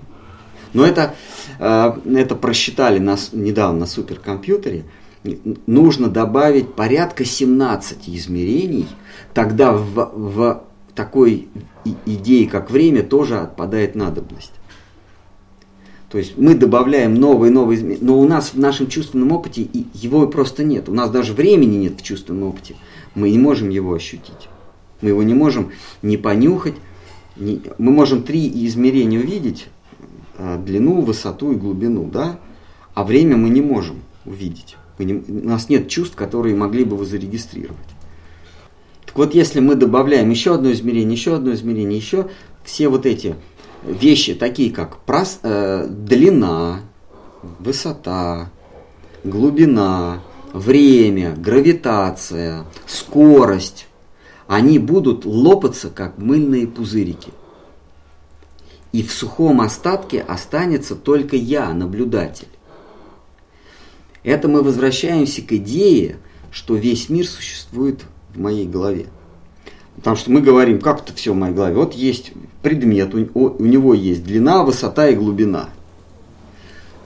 Но это, э, это просчитали нас недавно на суперкомпьютере. Нужно добавить порядка 17 измерений – тогда в, в такой идее, как время, тоже отпадает надобность. То есть мы добавляем новые, новые но у нас в нашем чувственном опыте его просто нет. У нас даже времени нет в чувственном опыте. Мы не можем его ощутить. Мы его не можем ни понюхать. Ни... Мы можем три измерения увидеть. А, длину, высоту и глубину. Да? А время мы не можем увидеть. Не... У нас нет чувств, которые могли бы его зарегистрировать. Так вот, если мы добавляем еще одно измерение, еще одно измерение, еще все вот эти вещи, такие как прос, э, длина, высота, глубина, время, гравитация, скорость, они будут лопаться, как мыльные пузырики. И в сухом остатке останется только я, наблюдатель. Это мы возвращаемся к идее, что весь мир существует в моей голове. Потому что мы говорим, как это все в моей голове. Вот есть предмет, у, него есть длина, высота и глубина.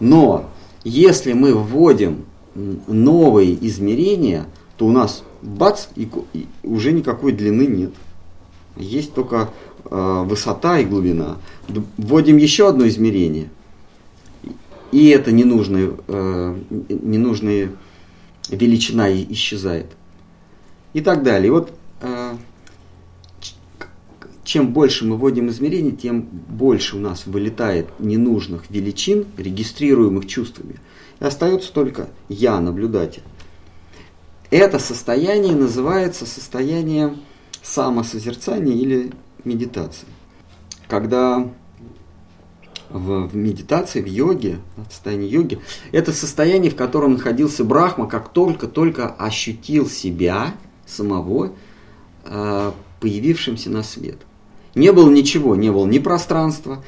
Но если мы вводим новые измерения, то у нас бац, и уже никакой длины нет. Есть только э, высота и глубина. Вводим еще одно измерение, и эта ненужная, э, ненужная величина исчезает и так далее. Вот э, чем больше мы вводим измерений, тем больше у нас вылетает ненужных величин, регистрируемых чувствами. И остается только я, наблюдатель. Это состояние называется состоянием самосозерцания или медитации. Когда в, медитации, в йоге, в состоянии йоги, это состояние, в котором находился Брахма, как только-только ощутил себя – самого, э, появившимся на свет. Не было ничего, не было ни пространства,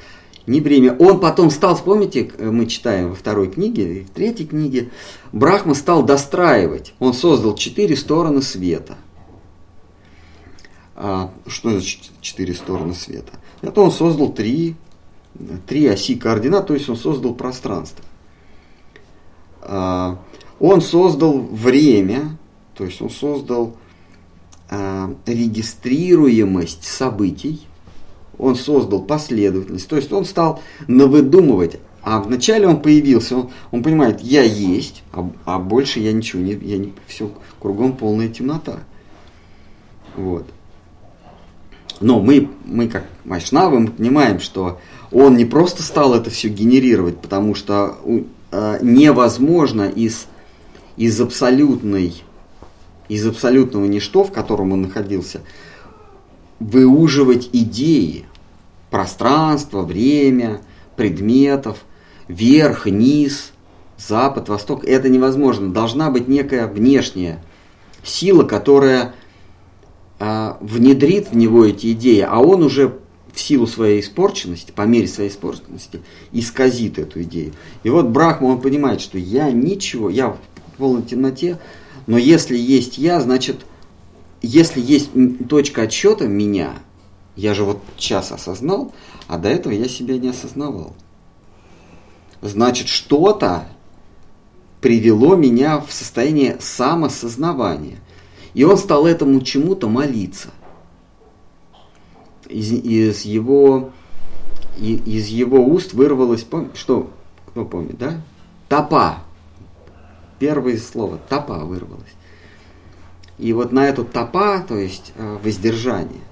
ни время. Он потом стал, вспомните, мы читаем во второй книге и в третьей книге, Брахма стал достраивать. Он создал четыре стороны света. А, что значит четыре стороны света? Это он создал три, три оси координат, то есть он создал пространство. А, он создал время, то есть он создал э, регистрируемость событий, он создал последовательность, то есть он стал навыдумывать. А вначале он появился, он, он понимает, я есть, а, а больше я ничего не, я не, все кругом полная темнота. Вот. Но мы, мы как Майшнавы, мы понимаем, что он не просто стал это все генерировать, потому что э, невозможно из, из абсолютной из абсолютного ничто, в котором он находился, выуживать идеи. пространство, время, предметов, верх, низ, запад, восток. Это невозможно. Должна быть некая внешняя сила, которая э, внедрит в него эти идеи, а он уже в силу своей испорченности, по мере своей испорченности, исказит эту идею. И вот Брахма, он понимает, что я ничего, я в полной темноте, но если есть я, значит, если есть точка отсчета меня, я же вот сейчас осознал, а до этого я себя не осознавал. Значит, что-то привело меня в состояние самосознавания. И он стал этому чему-то молиться. Из, из, его, из его уст вырвалось, пом, что, кто помнит, да? Топа. Первое слово, топа вырвалось. И вот на эту топа, то есть э, воздержание,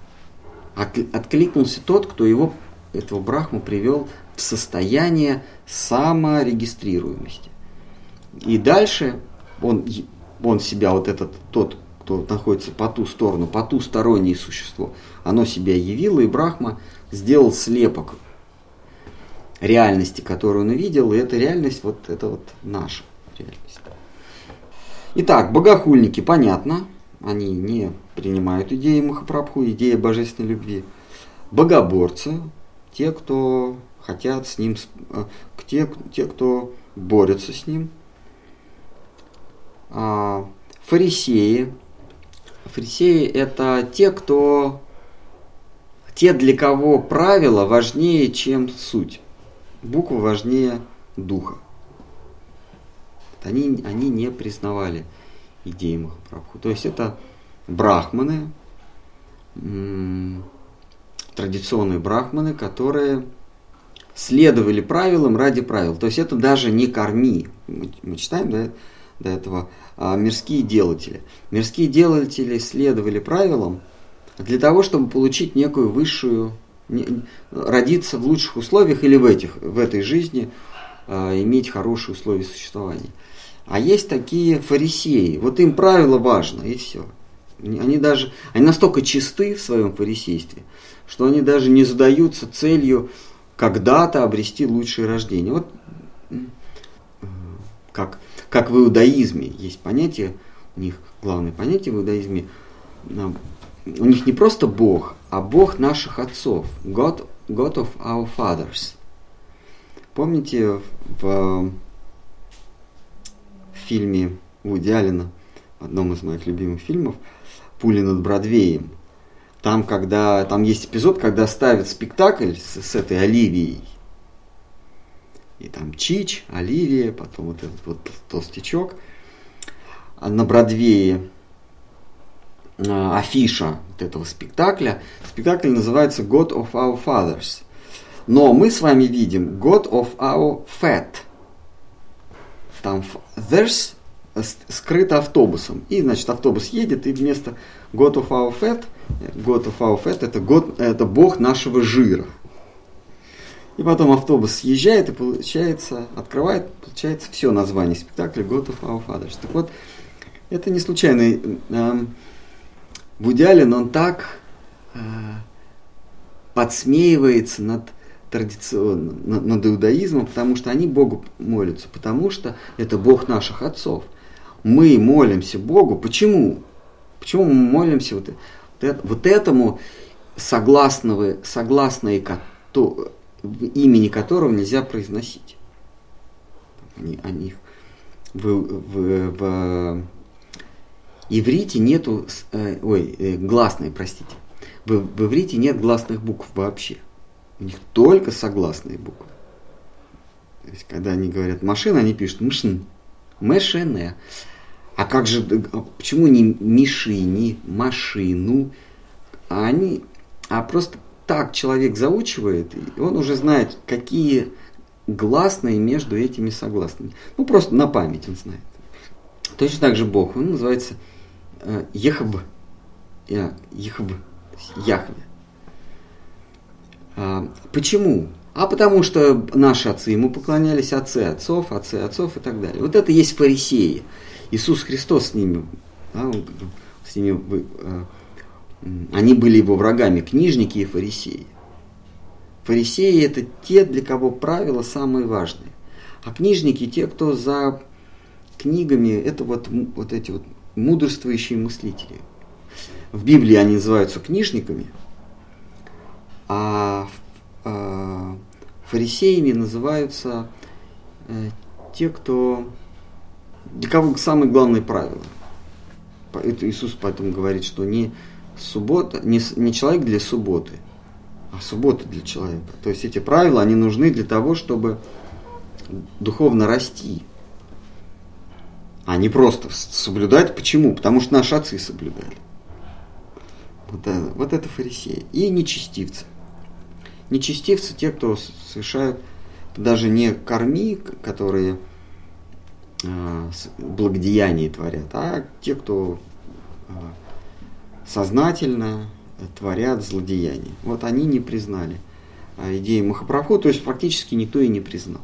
откликнулся тот, кто его, этого брахму привел в состояние саморегистрируемости. И дальше он, он себя, вот этот, тот, кто находится по ту сторону, по ту стороннее существо, оно себя явило, и Брахма сделал слепок реальности, которую он увидел, и эта реальность, вот это вот наша реальность. Итак, богохульники, понятно, они не принимают идеи Махапрабху, идеи божественной любви. Богоборцы, те, кто хотят с ним, э, те, те кто борются с ним. А, фарисеи. Фарисеи это те, кто те, для кого правила важнее, чем суть. Буква важнее духа. Они, они не признавали идеи Махапрабху. То есть это брахманы, традиционные брахманы, которые следовали правилам ради правил. То есть это даже не корми. Мы, читаем да, до этого а, мирские делатели. Мирские делатели следовали правилам для того, чтобы получить некую высшую, родиться в лучших условиях или в, этих, в этой жизни а, иметь хорошие условия существования. А есть такие фарисеи. Вот им правило важно, и все. Они даже, они настолько чисты в своем фарисействе, что они даже не задаются целью когда-то обрести лучшее рождение. Вот как, как в иудаизме есть понятие, у них главное понятие в иудаизме, у них не просто Бог, а Бог наших отцов, God, God of our fathers. Помните в фильме Вуди Аллена, одном из моих любимых фильмов, «Пули над Бродвеем». Там, когда, там есть эпизод, когда ставят спектакль с, с этой Оливией. И там Чич, Оливия, потом вот этот вот толстячок. А на Бродвее а, афиша вот этого спектакля. Спектакль называется God of Our Fathers. Но мы с вами видим God of Our Fat – там there's скрыто автобусом. И, значит, автобус едет, и вместо God of our fat, God of our fat это, God, это Бог нашего жира. И потом автобус съезжает, и получается, открывает, получается все название спектакля God of our. Так вот, это не случайно. Эм, Вуди он так э, подсмеивается над традиционно над иудаизмом, потому что они Богу молятся, потому что это Бог наших отцов. Мы молимся Богу. Почему? Почему мы молимся вот, вот этому согласного, согласное имени которого нельзя произносить? Они, они, в, в, в иврите нету, э, ой, э, гласной, простите. В, в иврите нет гласных букв вообще. У них только согласные буквы. То есть, когда они говорят машина, они пишут мшн, мшн. А как же, а почему не мишини, машину? А они, а просто так человек заучивает, и он уже знает, какие гласные между этими согласными. Ну, просто на память он знает. Точно так же Бог, он называется э, Ехаб, Ехаб, Яхве. А, почему? А потому что наши отцы ему поклонялись, отцы отцов, отцы отцов и так далее. Вот это есть фарисеи. Иисус Христос с ними, да, с ними а, они были его врагами, книжники и фарисеи. Фарисеи – это те, для кого правила самые важные. А книжники – те, кто за книгами, это вот, вот эти вот мудрствующие мыслители. В Библии они называются книжниками, а, а фарисеями называются э, те, кто для кого самые главные правила. Иисус поэтому говорит, что не суббота, не, не человек для субботы, а суббота для человека. То есть эти правила, они нужны для того, чтобы духовно расти, а не просто соблюдать. Почему? Потому что наши отцы соблюдали. Вот это, вот это фарисеи. И нечестивцы. Нечестивцы те, кто совершают даже не корми, которые э, благодеяние творят, а те, кто э, сознательно творят злодеяния. Вот они не признали э, идеи Махапрабху, то есть практически никто и не признал.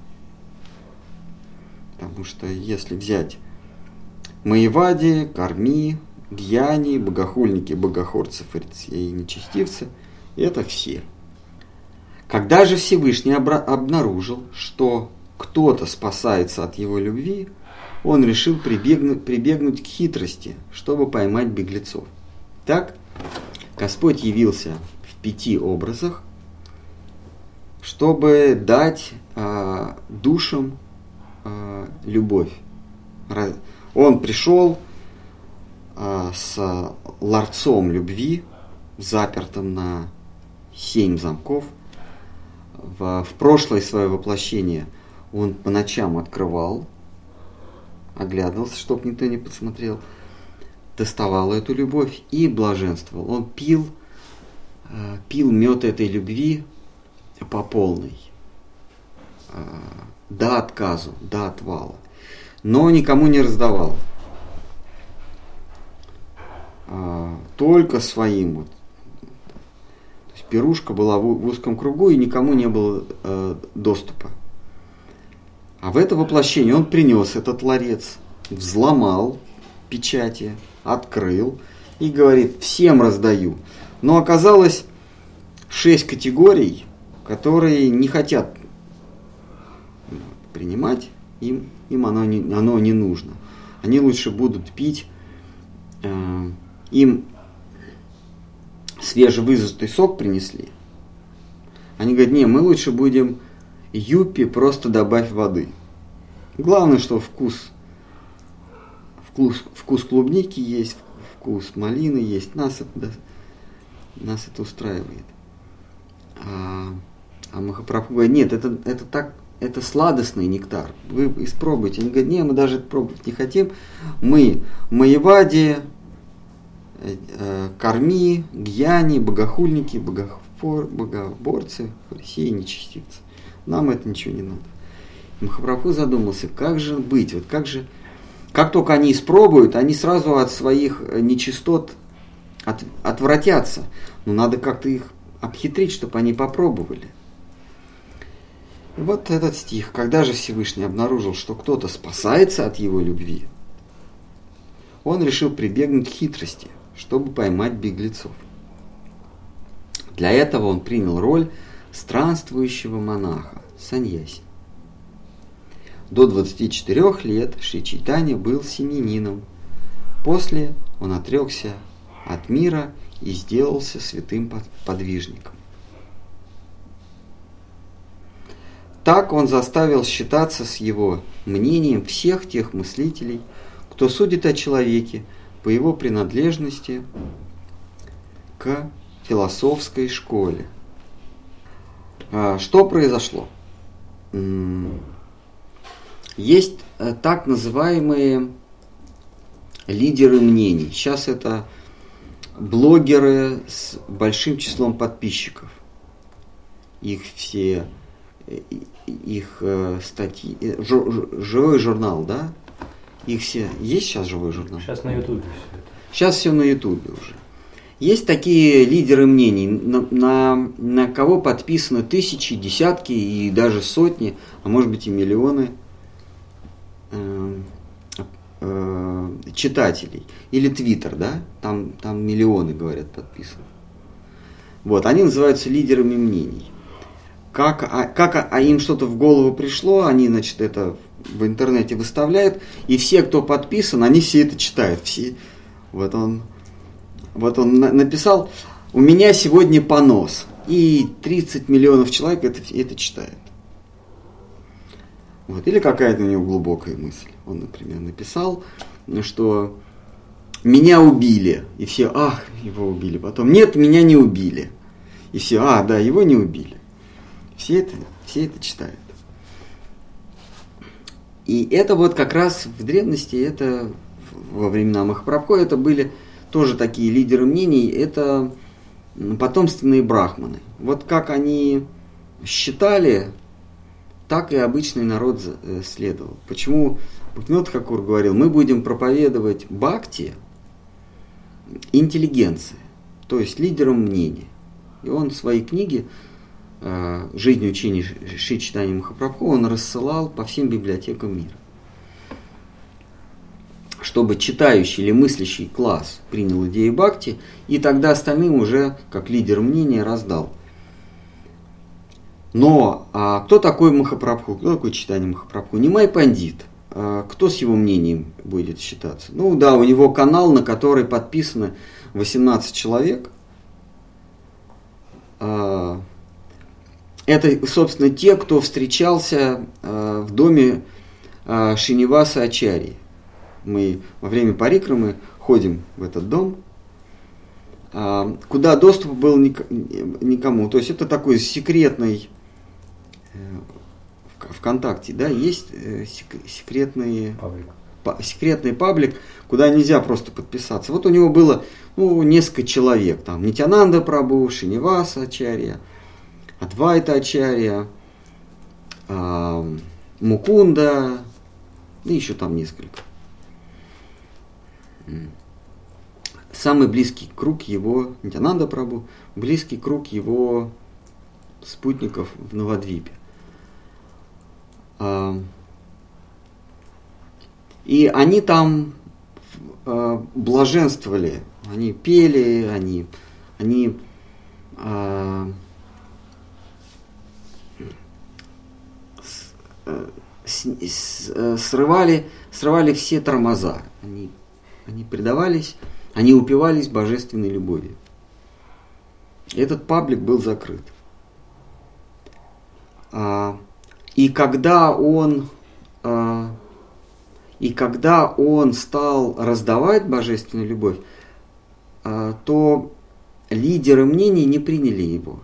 Потому что если взять Маевади, Карми, Гьяни, богохульники, богохорцы, фарисеи и нечестивцы – это все. Когда же Всевышний обнаружил, что кто-то спасается от его любви, он решил прибегнуть, прибегнуть к хитрости, чтобы поймать беглецов. Так, Господь явился в пяти образах, чтобы дать э, душам э, любовь. Он пришел э, с ларцом любви, запертым на семь замков. В, в прошлое свое воплощение он по ночам открывал, оглядывался, чтобы никто не подсмотрел, доставал эту любовь и блаженствовал. Он пил, э, пил мед этой любви по полной, э, до отказу, до отвала но никому не раздавал. А, только своим. Вот. То есть пирушка была в, узком кругу и никому не было э, доступа. А в это воплощение он принес этот ларец, взломал печати, открыл и говорит, всем раздаю. Но оказалось шесть категорий, которые не хотят принимать им им оно не, оно не нужно. Они лучше будут пить, э, им свежевыжатый сок принесли. Они говорят, не, мы лучше будем юпи, просто добавь воды. Главное, что вкус, вкус, вкус клубники есть, вкус малины есть, нас это, да, нас это устраивает. А, а Махапрабху говорит, нет, это, это так это сладостный нектар. Вы испробуйте. Они говорят, не, мы даже пробовать не хотим. Мы Маевади, э, э, Корми, Гьяни, богохульники, богофор, богоборцы, фарисеи, нечестивцы. Нам это ничего не надо. Махапрабху задумался, как же быть, вот как же, как только они испробуют, они сразу от своих нечистот от, отвратятся. Но надо как-то их обхитрить, чтобы они попробовали. Вот этот стих. Когда же Всевышний обнаружил, что кто-то спасается от его любви, он решил прибегнуть к хитрости, чтобы поймать беглецов. Для этого он принял роль странствующего монаха, саньяси. До 24 лет Шри был семенином. После он отрекся от мира и сделался святым подвижником. Так он заставил считаться с его мнением всех тех мыслителей, кто судит о человеке по его принадлежности к философской школе. А, что произошло? Есть э, так называемые лидеры мнений. Сейчас это блогеры с большим числом подписчиков. Их все их э, статьи, э, живой журнал, да? Их все, есть сейчас живой журнал? Сейчас на ютубе все это. Сейчас все на ютубе уже. Есть такие лидеры мнений, на, на, на кого подписаны тысячи, десятки и даже сотни, а может быть и миллионы э, э, читателей. Или Твиттер, да? Там, там миллионы, говорят, подписаны. Вот, они называются лидерами мнений. как, а, как а им что-то в голову пришло, они, значит, это в интернете выставляют, и все, кто подписан, они все это читают. Все. Вот он, вот он написал, у меня сегодня понос, и 30 миллионов человек это, это читают. Вот. Или какая-то у него глубокая мысль. Он, например, написал, что меня убили. И все, ах, его убили. Потом, нет, меня не убили. И все, а, да, его не убили. Все это, все это читают. И это вот как раз в древности, это во времена Махапрабху, это были тоже такие лидеры мнений, это потомственные брахманы. Вот как они считали, так и обычный народ э, следовал. Почему Бхактинот Хакур говорил, мы будем проповедовать бхакти интеллигенции, то есть лидерам мнения. И он в своей книге э, «Жизнь и учение Ши Читания Махапрабху» он рассылал по всем библиотекам мира. Чтобы читающий или мыслящий класс принял идею бхакти, и тогда остальным уже, как лидер мнения, раздал. Но а кто такой Махапрабху, кто такой читание Махапрабху? Не май пандит. А, кто с его мнением будет считаться? Ну да, у него канал, на который подписано 18 человек. А, это, собственно, те, кто встречался а, в доме Шиниваса Ачари. Мы во время парикрамы ходим в этот дом, куда доступ был никому. То есть это такой секретный ВКонтакте, да, есть э, секретные паблик. секретный паблик, куда нельзя просто подписаться. Вот у него было ну, несколько человек, там Нитянанда Прабу, Шиниваса Ачарья, Адвайта Ачарья, э, Мукунда, и еще там несколько. Самый близкий круг его, Нитянанда Прабу, близкий круг его спутников в Новодвипе. И они там а, блаженствовали, они пели, они, они а, э, э, срывали, срывали все тормоза. Они, они предавались, они упивались божественной любовью. Этот паблик был закрыт. А, и когда он, э, и когда он стал раздавать божественную любовь, э, то лидеры мнений не приняли его.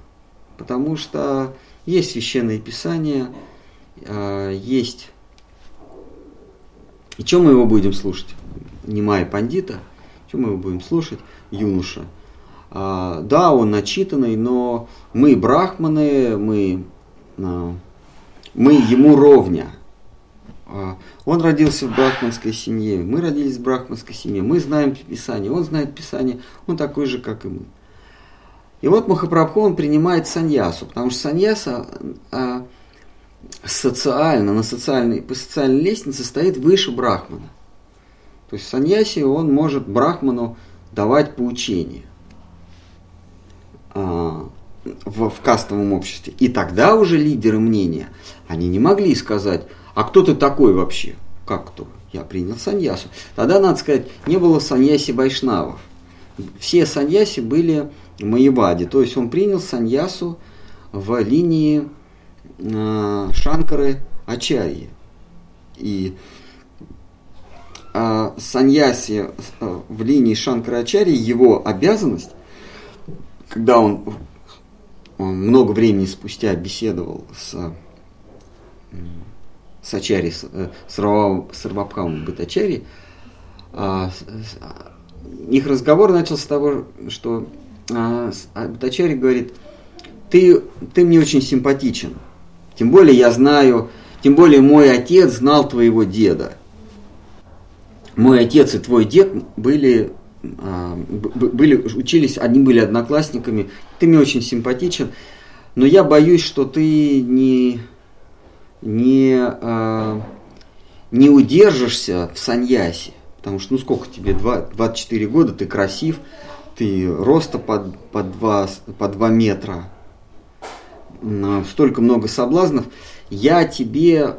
Потому что есть священное писание, э, есть... И чем мы его будем слушать? Немая пандита, чем мы его будем слушать? Юноша. А, да, он начитанный, но мы брахманы, мы а, мы ему ровня. А, он родился в брахманской семье, мы родились в брахманской семье, мы знаем Писание, он знает Писание, он такой же, как и мы. И вот Махапрабху, он принимает саньясу, потому что саньяса а, социально, на социальной, по социальной лестнице стоит выше брахмана. То есть саньяси он может брахману давать поучение. А, в, в кастовом обществе. И тогда уже лидеры мнения, они не могли сказать, а кто ты такой вообще? Как кто? Я принял саньясу. Тогда, надо сказать, не было саньяси Байшнавов. Все саньяси были Маевади. То есть он принял саньясу в линии э, Шанкары Ачарьи. И э, саньяси э, в линии Шанкара Ачарьи, его обязанность, когда он он много времени спустя беседовал с, с Ачари, с, э, с Равабхамом Батачари. А, их разговор начался с того, что а, а, Батачари говорит, ты, ты мне очень симпатичен. Тем более я знаю, тем более мой отец знал твоего деда. Мой отец и твой дед были а, были, учились, они были одноклассниками, ты мне очень симпатичен, но я боюсь, что ты не, не, а, не удержишься в саньясе, потому что, ну сколько тебе, 2, 24 года, ты красив, ты роста под, под, 2, под 2 метра, столько много соблазнов, я тебе,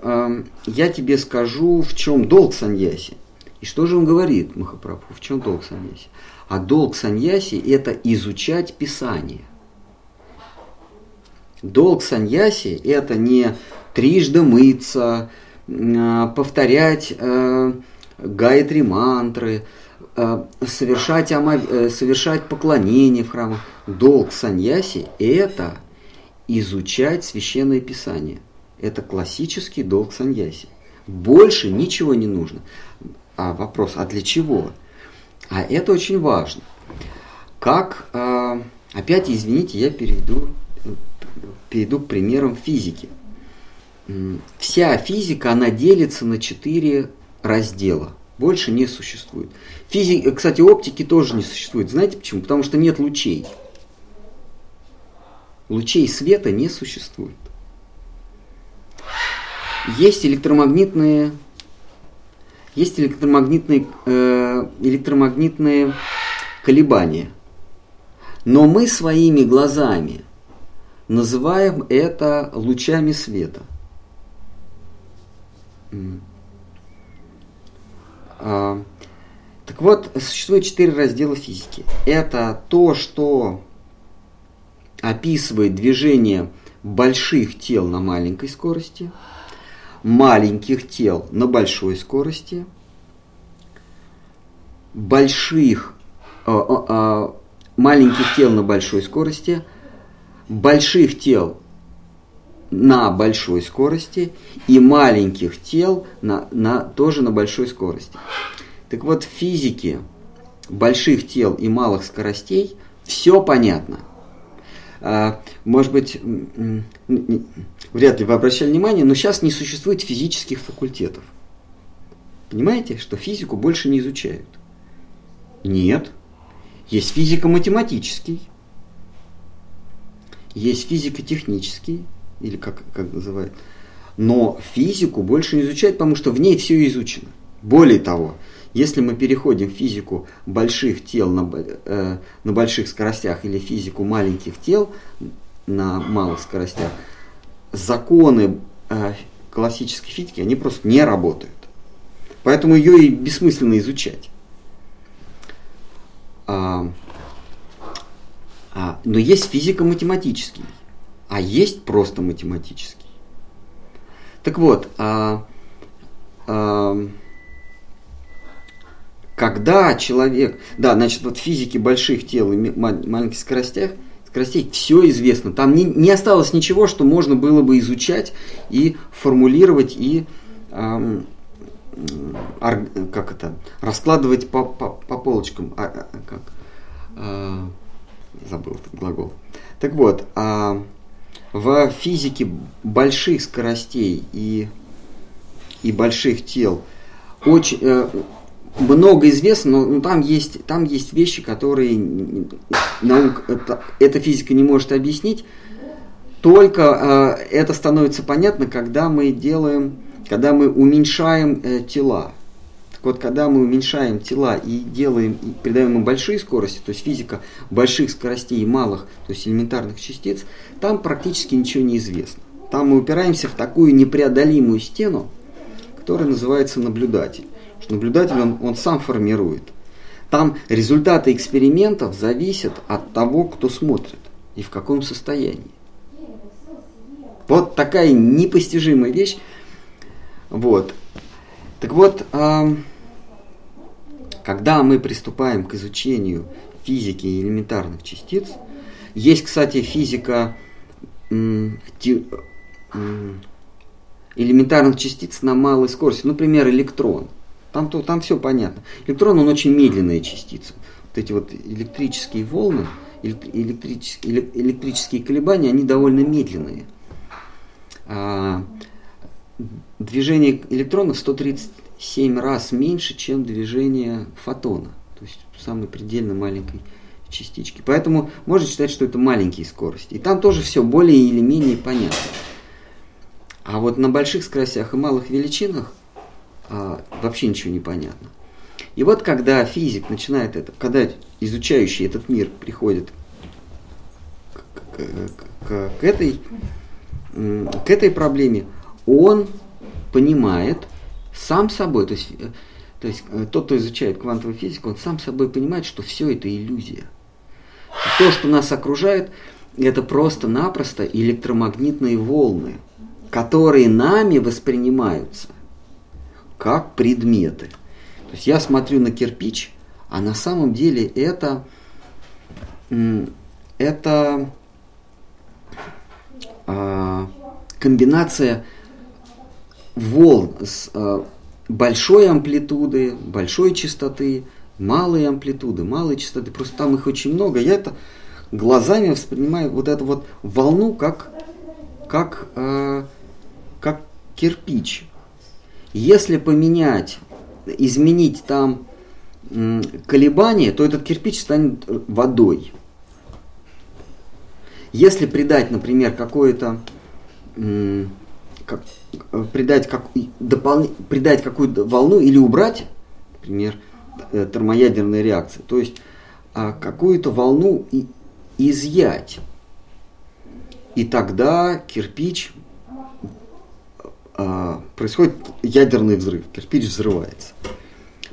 я тебе скажу, в чем долг саньяси. И что же он говорит, Махапрабху, в чем долг саньяси? А долг саньяси – это изучать Писание. Долг саньяси – это не трижды мыться, э, повторять э, гайатри мантры, э, совершать, совершать поклонение в храмах. Долг саньяси – это изучать Священное Писание. Это классический долг саньяси. Больше ничего не нужно. А вопрос, а для чего? А это очень важно. Как, э, опять извините, я перейду, перейду к примерам физики. Вся физика, она делится на четыре раздела. Больше не существует. Физик, кстати, оптики тоже не существует. Знаете почему? Потому что нет лучей. Лучей света не существует. Есть электромагнитные есть электромагнитные, э, электромагнитные колебания. Но мы своими глазами называем это лучами света. А, так вот, существует четыре раздела физики. Это то, что описывает движение больших тел на маленькой скорости – маленьких тел на большой скорости, больших, э, э, э, маленьких тел на большой скорости, больших тел на большой скорости и маленьких тел на, на, тоже на большой скорости. Так вот, в физике больших тел и малых скоростей все понятно. А, может быть, вряд ли вы обращали внимание, но сейчас не существует физических факультетов. Понимаете, что физику больше не изучают? Нет. Есть физико-математический, есть физико-технический, или как, как называют. Но физику больше не изучают, потому что в ней все изучено. Более того, если мы переходим в физику больших тел на, э, на больших скоростях или физику маленьких тел на малых скоростях, законы э, классической физики, они просто не работают. Поэтому ее и бессмысленно изучать. А, а, но есть физико-математический, а есть просто математический. Так вот, а, а, когда человек, да, значит, вот в физике больших тел и маленьких скоростях, скоростей все известно. Там не, не осталось ничего, что можно было бы изучать и формулировать и эм, ар, как это, раскладывать по, по, по полочкам. А, а, как? А, забыл этот глагол. Так вот, а, в физике больших скоростей и, и больших тел очень, э, много известно, но, но там, есть, там есть вещи, которые наука, это, эта физика не может объяснить. Только э, это становится понятно, когда мы делаем, когда мы уменьшаем э, тела. Так вот, когда мы уменьшаем тела и делаем, и придаем им большие скорости, то есть физика больших скоростей и малых, то есть элементарных частиц, там практически ничего не известно. Там мы упираемся в такую непреодолимую стену, которая называется наблюдатель что наблюдатель он, он сам формирует. Там результаты экспериментов зависят от того, кто смотрит и в каком состоянии. Вот такая непостижимая вещь. Вот. Так вот, когда мы приступаем к изучению физики элементарных частиц, есть, кстати, физика элементарных частиц на малой скорости, например, электрон. Там, то, там все понятно. Электрон, он очень медленная частица. Вот эти вот электрические волны, электрические, электрические колебания, они довольно медленные. А, движение электрона в 137 раз меньше, чем движение фотона. То есть самой предельно маленькой частички. Поэтому можно считать, что это маленькие скорости. И там тоже все более или менее понятно. А вот на больших скоростях и малых величинах а, вообще ничего не понятно. И вот когда физик начинает это, когда изучающий этот мир приходит к, к, к, к этой к этой проблеме, он понимает сам собой, то есть, э, то есть э, тот, кто изучает квантовую физику, он сам собой понимает, что все это иллюзия. То, что нас окружает, это просто-напросто электромагнитные волны, которые нами воспринимаются как предметы. То есть я смотрю на кирпич, а на самом деле это, это а, комбинация волн с а, большой амплитуды, большой частоты, малой амплитуды, малой частоты. Просто там их очень много. Я это глазами воспринимаю вот эту вот волну как, как, э, как кирпич. Если поменять, изменить там колебания, то этот кирпич станет водой. Если придать, например, какое-то как, придать, как, допол... придать какую-то волну или убрать, например, э, термоядерные реакции, то есть а, какую-то волну изъять. И тогда кирпич происходит ядерный взрыв, кирпич взрывается.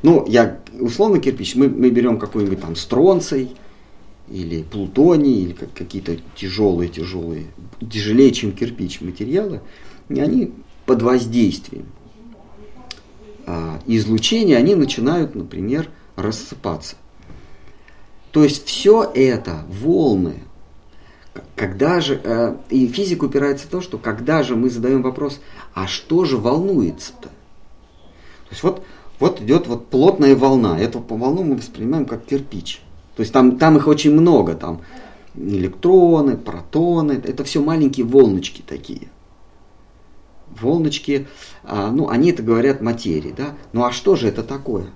Ну, я условно кирпич, мы, мы берем какой-нибудь там стронций или плутоний, или как, какие-то тяжелые, тяжелые, тяжелее, чем кирпич материалы, и они под воздействием э, излучения, они начинают, например, рассыпаться. То есть все это волны. Когда же, э, и физика упирается в то, что когда же мы задаем вопрос, а что же волнуется-то? То есть вот, вот идет вот плотная волна, эту волну мы воспринимаем как кирпич. То есть там, там их очень много, там электроны, протоны, это все маленькие волночки такие. Волночки, а, ну они это говорят материи, да? Ну а что же это такое?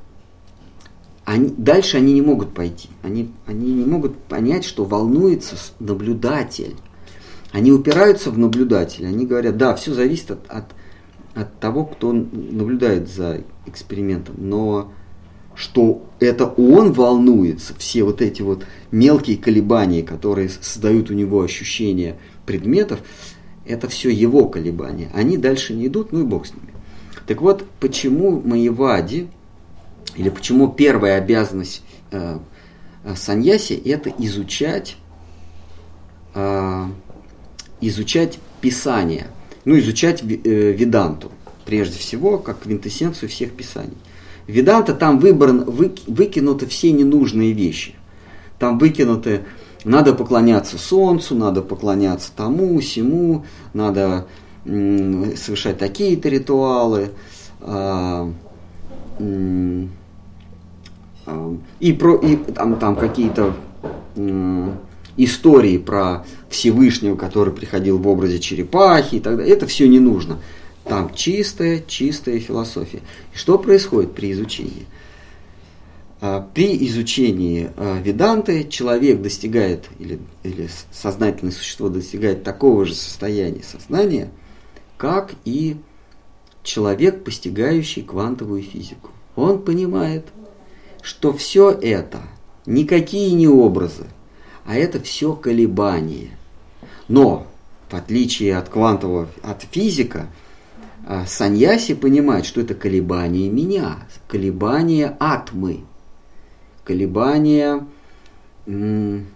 Они, дальше они не могут пойти. Они, они не могут понять, что волнуется наблюдатель. Они упираются в наблюдателя. Они говорят, да, все зависит от, от, от того, кто наблюдает за экспериментом. Но что это он волнуется, все вот эти вот мелкие колебания, которые создают у него ощущение предметов, это все его колебания. Они дальше не идут, ну и бог с ними. Так вот, почему Маевади, или почему первая обязанность э, э, саньяси это изучать, э, изучать Писание, ну, изучать э, Веданту, прежде всего, как квинтэссенцию всех Писаний. Веданта там выбран, вы, выкинуты все ненужные вещи. Там выкинуты, надо поклоняться Солнцу, надо поклоняться тому, всему, надо совершать такие-то ритуалы. Э, м, и, про, и там, там какие-то истории про Всевышнего, который приходил в образе черепахи и так далее. Это все не нужно. Там чистая, чистая философия. И что происходит при изучении? А, при изучении а, веданты человек достигает, или, или сознательное существо достигает такого же состояния сознания, как и человек, постигающий квантовую физику. Он понимает – что все это никакие не образы, а это все колебания. Но, в отличие от квантового, от физика, а, Саньяси понимает, что это колебания меня, колебания атмы, колебания м-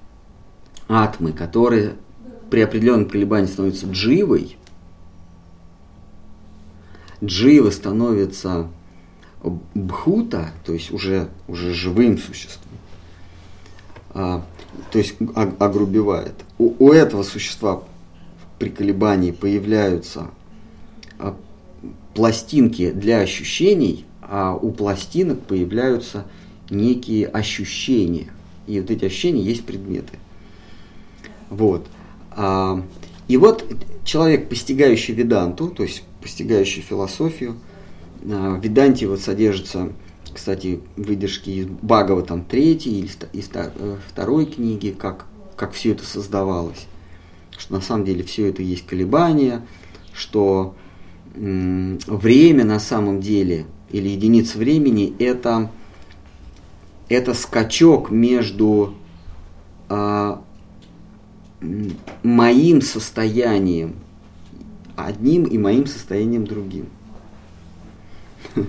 атмы, которые при определенном колебании становятся дживой, джива становится бхута, то есть уже, уже живым существом, а, то есть огрубевает. У, у этого существа при колебании появляются а, пластинки для ощущений, а у пластинок появляются некие ощущения. И вот эти ощущения есть предметы. Вот. А, и вот человек, постигающий веданту, то есть постигающий философию, в Веданте вот содержатся, кстати, выдержки из Багова там третьей или из э, второй книги, как, как все это создавалось. Что на самом деле все это есть колебания, что время на самом деле или единица времени это, это скачок между а, моим состоянием одним и моим состоянием другим.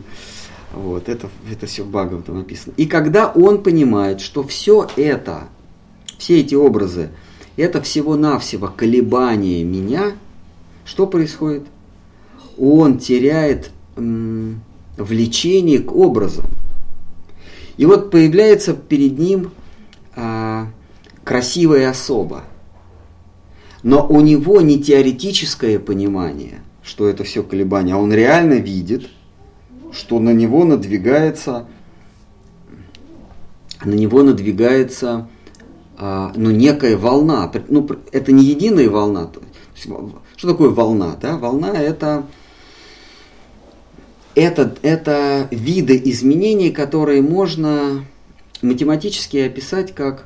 Вот, это, это все в Бхагаватам написано. И когда он понимает, что все это, все эти образы, это всего-навсего колебание меня, что происходит? Он теряет м, влечение к образам. И вот появляется перед ним а, красивая особа. Но у него не теоретическое понимание, что это все колебания, а он реально видит – что на него надвигается, на него надвигается а, ну, некая волна. Ну, это не единая волна. Что такое волна? Да? Волна это, это, это виды изменений, которые можно математически описать как,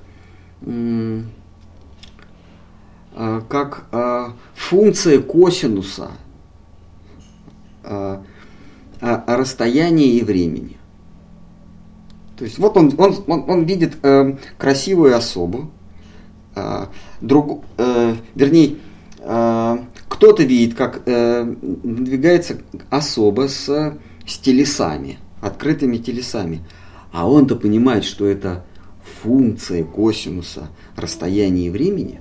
а, как а, функция косинуса о, о расстоянии и времени. То есть вот он, он, он, он видит э, красивую особу, э, друг, э, вернее, э, кто-то видит, как э, двигается особа с, с телесами, открытыми телесами, а он-то понимает, что это функция косинуса расстояния и времени,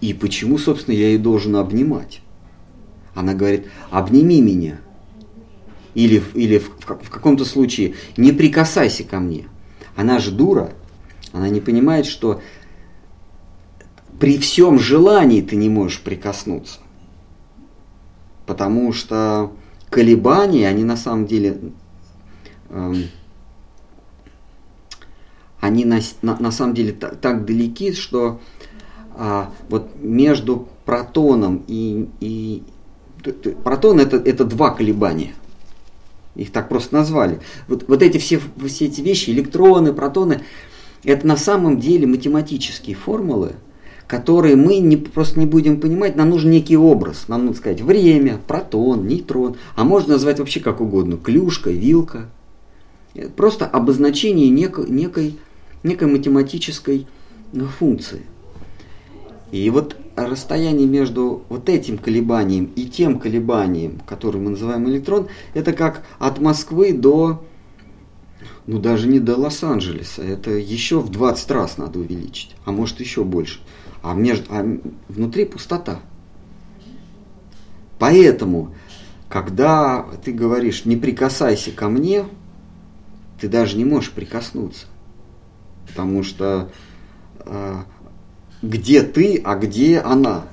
и почему, собственно, я ее должен обнимать. Она говорит, обними меня – или, или в, в каком-то случае не прикасайся ко мне. Она же дура, она не понимает, что при всем желании ты не можешь прикоснуться. Потому что колебания, они на самом деле, эм, они на, на, на самом деле так, так далеки, что а, вот между протоном и, и протон это, это два колебания. Их так просто назвали. Вот, вот эти все, все эти вещи, электроны, протоны, это на самом деле математические формулы, которые мы не, просто не будем понимать. Нам нужен некий образ. Нам нужно сказать время, протон, нейтрон. А можно назвать вообще как угодно. Клюшка, вилка. Просто обозначение некой, некой, некой математической функции. И вот расстояние между вот этим колебанием и тем колебанием, которое мы называем электрон, это как от Москвы до, ну даже не до Лос-Анджелеса, это еще в 20 раз надо увеличить, а может еще больше. А, между, а внутри пустота. Поэтому, когда ты говоришь «не прикасайся ко мне», ты даже не можешь прикоснуться. Потому что а, где ты, а где она.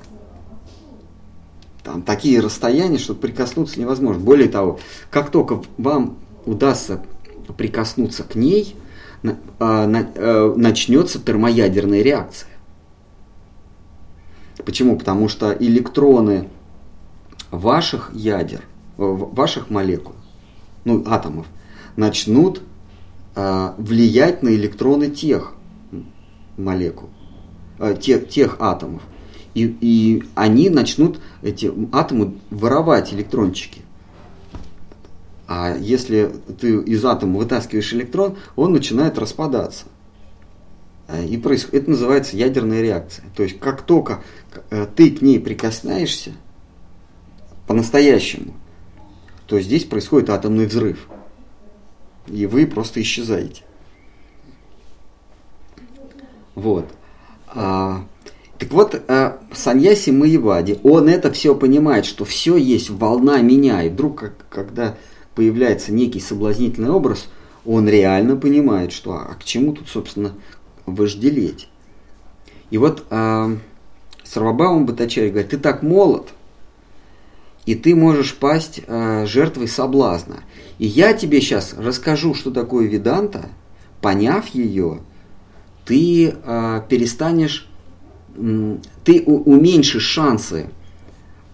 Там такие расстояния, что прикоснуться невозможно. Более того, как только вам удастся прикоснуться к ней, а, э, начнется термоядерная реакция. Почему? Потому что электроны ваших ядер, ваших молекул, ну, атомов, начнут а, влиять на электроны тех молекул. Э, тех, тех атомов. И, и они начнут, эти атомы, воровать электрончики. А если ты из атома вытаскиваешь электрон, он начинает распадаться. Э, и происходит, это называется ядерная реакция. То есть как только э, ты к ней прикасаешься по-настоящему, то здесь происходит атомный взрыв. И вы просто исчезаете. Вот. А, так вот, а, Саньяси Маевади, он это все понимает, что все есть волна меня, и вдруг, как, когда появляется некий соблазнительный образ, он реально понимает, что а к чему тут, собственно, вожделеть. И вот а, Сарвабаум Батачарь говорит, ты так молод, и ты можешь пасть а, жертвой соблазна. И я тебе сейчас расскажу, что такое веданта, поняв ее, ты э, перестанешь, ты уменьшишь шансы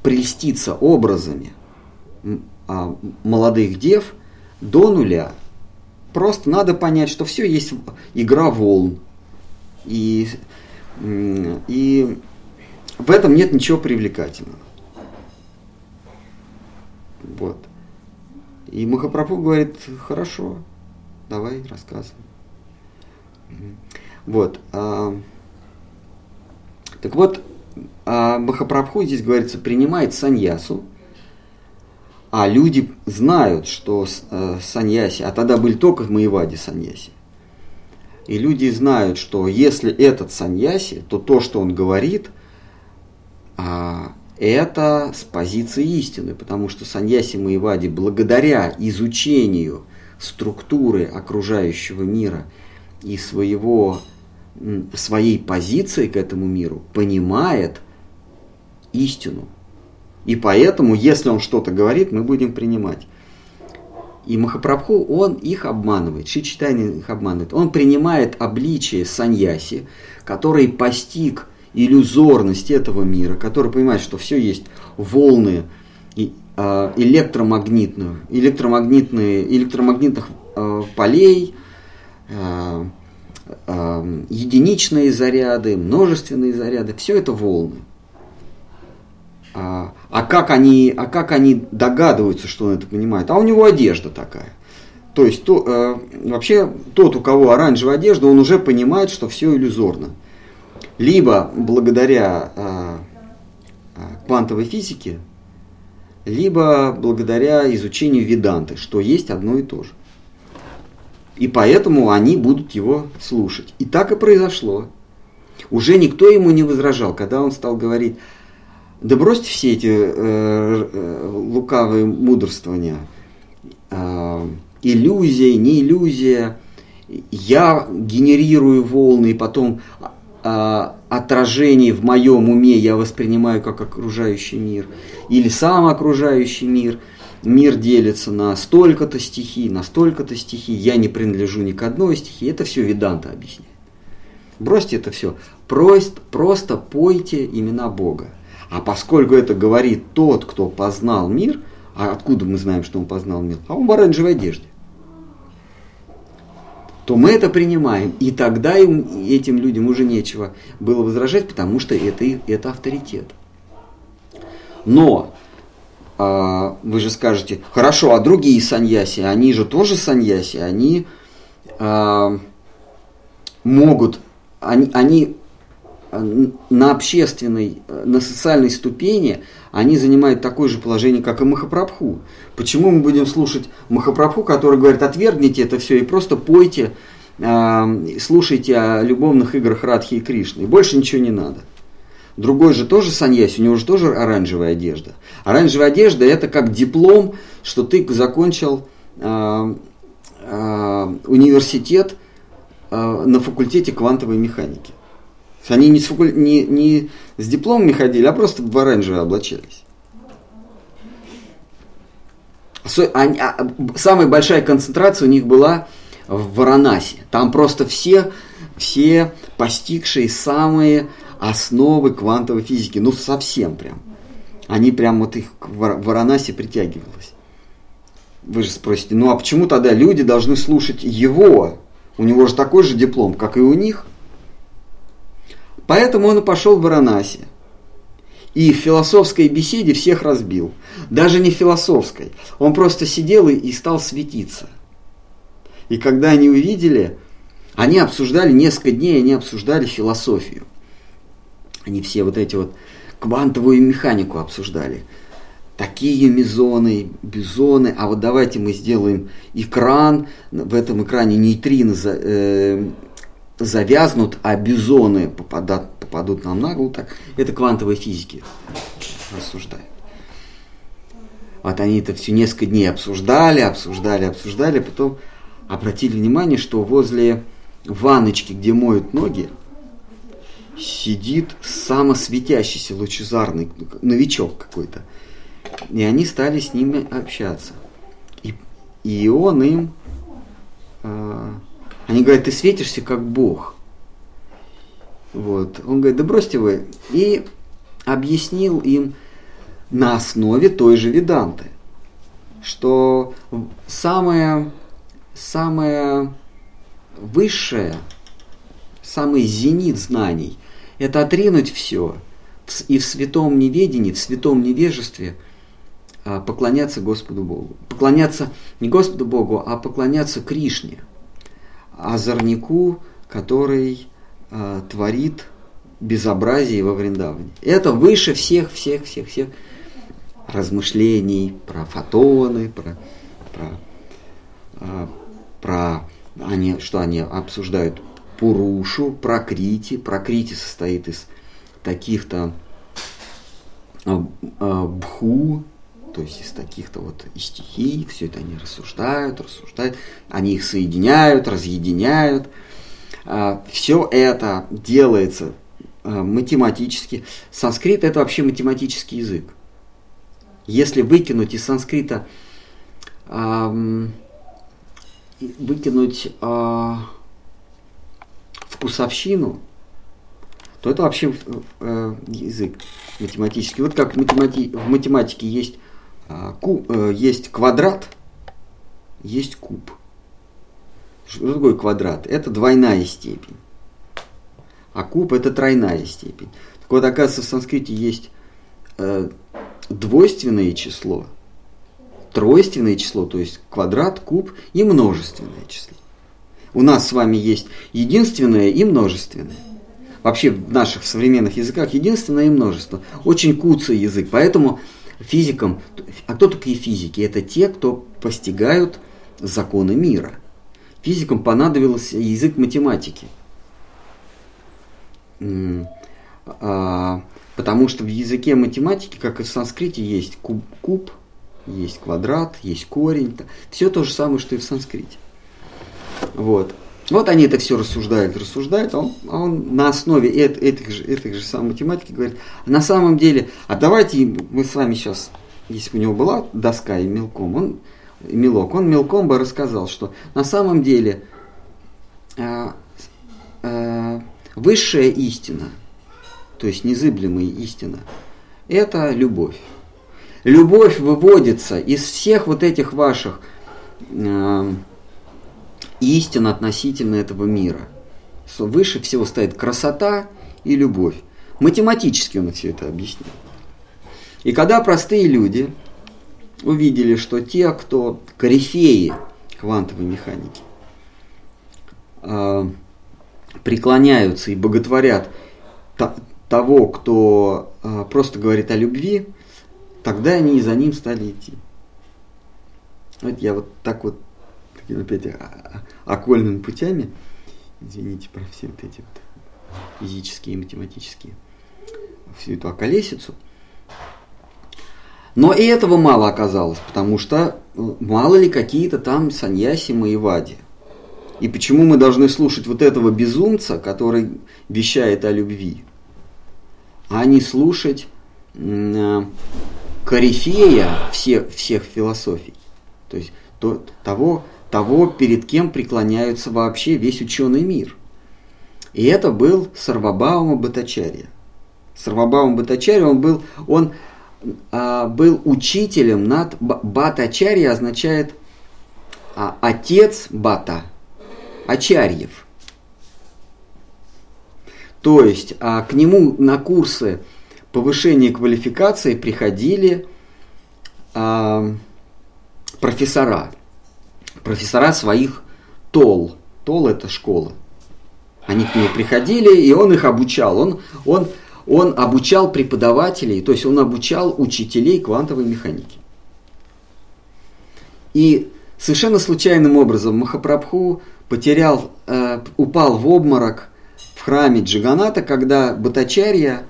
прельститься образами э, молодых дев до нуля. Просто надо понять, что все есть игра волн. И, и в этом нет ничего привлекательного. Вот. И Махапрабху говорит, хорошо, давай рассказывай. Вот. А, так вот, а Махапрабху здесь говорится, принимает саньясу, а люди знают, что э, саньяси, а тогда были только в Маеваде саньяси. И люди знают, что если этот саньяси, то то, что он говорит, а, это с позиции истины, потому что саньяси Маевади благодаря изучению структуры окружающего мира и своего, своей позиции к этому миру понимает истину. И поэтому, если он что-то говорит, мы будем принимать. И Махапрабху, он их обманывает, Шичитани их обманывает. Он принимает обличие саньяси, который постиг иллюзорность этого мира, который понимает, что все есть волны а, электромагнитных, электромагнитные, электромагнитных а, полей, а, единичные заряды, множественные заряды, все это волны. А, а, как они, а как они догадываются, что он это понимает? А у него одежда такая. То есть то, э, вообще тот, у кого оранжевая одежда, он уже понимает, что все иллюзорно. Либо благодаря э, э квантовой физике, либо благодаря изучению веданты, что есть одно и то же. И поэтому они будут его слушать. И так и произошло. Уже никто ему не возражал, когда он стал говорить, да бросьте все эти э, э, лукавые мудрствования. Э, иллюзия, не иллюзия. Я генерирую волны, и потом э, отражение в моем уме я воспринимаю как окружающий мир. Или сам окружающий мир. Мир делится на столько-то стихий, на столько-то стихий. Я не принадлежу ни к одной стихии. Это все Веданта объясняет. Бросьте это все. Просто, просто пойте имена Бога. А поскольку это говорит тот, кто познал мир, а откуда мы знаем, что он познал мир? А он в оранжевой одежде. То мы это принимаем. И тогда им, этим людям уже нечего было возражать, потому что это, это авторитет. Но а, вы же скажете, хорошо, а другие саньяси, они же тоже саньяси, они а, могут, они, они Э, на общественной, на социальной ступени они занимают такое же положение, как и Махапрабху. Почему мы будем слушать Махапрабху, который говорит, отвергните это все и просто пойте, э, слушайте о любовных играх Радхи и Кришны, и больше ничего не надо. Другой же тоже саньяси, у него же тоже оранжевая одежда. Оранжевая одежда это как диплом, что ты закончил э, э, университет э, на факультете квантовой механики. Они не с, факуль... не, не с дипломами ходили, а просто в оранжевое облачались. Они, а, самая большая концентрация у них была в Варанасе. Там просто все, все постигшие самые основы квантовой физики. Ну, совсем прям. Они прям вот их в Варанасе притягивалось. Вы же спросите, ну а почему тогда люди должны слушать его? У него же такой же диплом, как и у них – Поэтому он и пошел в Варанаси. И в философской беседе всех разбил. Даже не философской. Он просто сидел и, стал светиться. И когда они увидели, они обсуждали несколько дней, они обсуждали философию. Они все вот эти вот квантовую механику обсуждали. Такие мезоны, бизоны, а вот давайте мы сделаем экран, в этом экране нейтрино э, завязнут, а бизоны попадут, попадут нам на голову, так это квантовой физики рассуждают. Вот они это все несколько дней обсуждали, обсуждали, обсуждали, потом обратили внимание, что возле ванночки, где моют ноги, сидит самосветящийся лучезарный новичок какой-то. И они стали с ними общаться. И, и он им э, они говорят, ты светишься как Бог. Вот. Он говорит, да бросьте вы. И объяснил им на основе той же Веданты, что самое, самое высшее, самый зенит знаний – это отринуть все и в святом неведении, в святом невежестве а, поклоняться Господу Богу. Поклоняться не Господу Богу, а поклоняться Кришне – озорнику, который э, творит безобразии во Вриндаване. Это выше всех, всех, всех, всех размышлений про фотоны, про, про, а, про они, что они обсуждают Пурушу, Прокрити. Прокрити состоит из таких-то а, а, бху, то есть из таких-то вот стихий, все это они рассуждают, рассуждают, они их соединяют, разъединяют. А, все это делается математически. Санскрит это вообще математический язык. Если выкинуть из санскрита, выкинуть вкусовщину, то это вообще э, язык математический. Вот как математи в математике есть, э, ку э, есть квадрат, есть куб. Что такое квадрат? Это двойная степень. А куб это тройная степень. Так вот, оказывается, в санскрите есть э, двойственное число, тройственное число, то есть квадрат, куб и множественное число. У нас с вами есть единственное и множественное вообще в наших современных языках единственное и множество. Очень куцый язык, поэтому физикам, а кто такие физики? Это те, кто постигают законы мира. Физикам понадобился язык математики. А, потому что в языке математики, как и в санскрите, есть куб, куб есть квадрат, есть корень. Все то же самое, что и в санскрите. Вот. Вот они это все рассуждают, рассуждают, а он, а он на основе эт, этих, же, этих же самой математики говорит, на самом деле, а давайте мы с вами сейчас, если бы у него была доска и мелком, он, мелок, он мелком бы рассказал, что на самом деле э, э, высшая истина, то есть незыблемая истина, это любовь. Любовь выводится из всех вот этих ваших э, истин относительно этого мира. Выше всего стоит красота и любовь. Математически он все это объяснил. И когда простые люди увидели, что те, кто корифеи квантовой механики, э, преклоняются и боготворят того, кто э, просто говорит о любви, тогда они и за ним стали идти. Вот я вот так вот опять окольными путями, извините про все вот эти вот физические и математические, всю эту околесицу. Но и этого мало оказалось, потому что ну, мало ли какие-то там саньяси Маевади. И почему мы должны слушать вот этого безумца, который вещает о любви, а не слушать э, корифея всех, всех философий, то есть то, того, того, перед кем преклоняются вообще весь ученый мир. И это был Сарвабаума Батачарья. Сарвабаума Батачарья, он был, он, а, был учителем над... Батачарья означает а, отец Бата, Ачарьев. То есть а, к нему на курсы повышения квалификации приходили а, профессора профессора своих ТОЛ. ТОЛ это школа. Они к нему приходили, и он их обучал. Он, он, он обучал преподавателей, то есть он обучал учителей квантовой механики. И совершенно случайным образом Махапрабху потерял, э, упал в обморок в храме Джиганата, когда Батачарья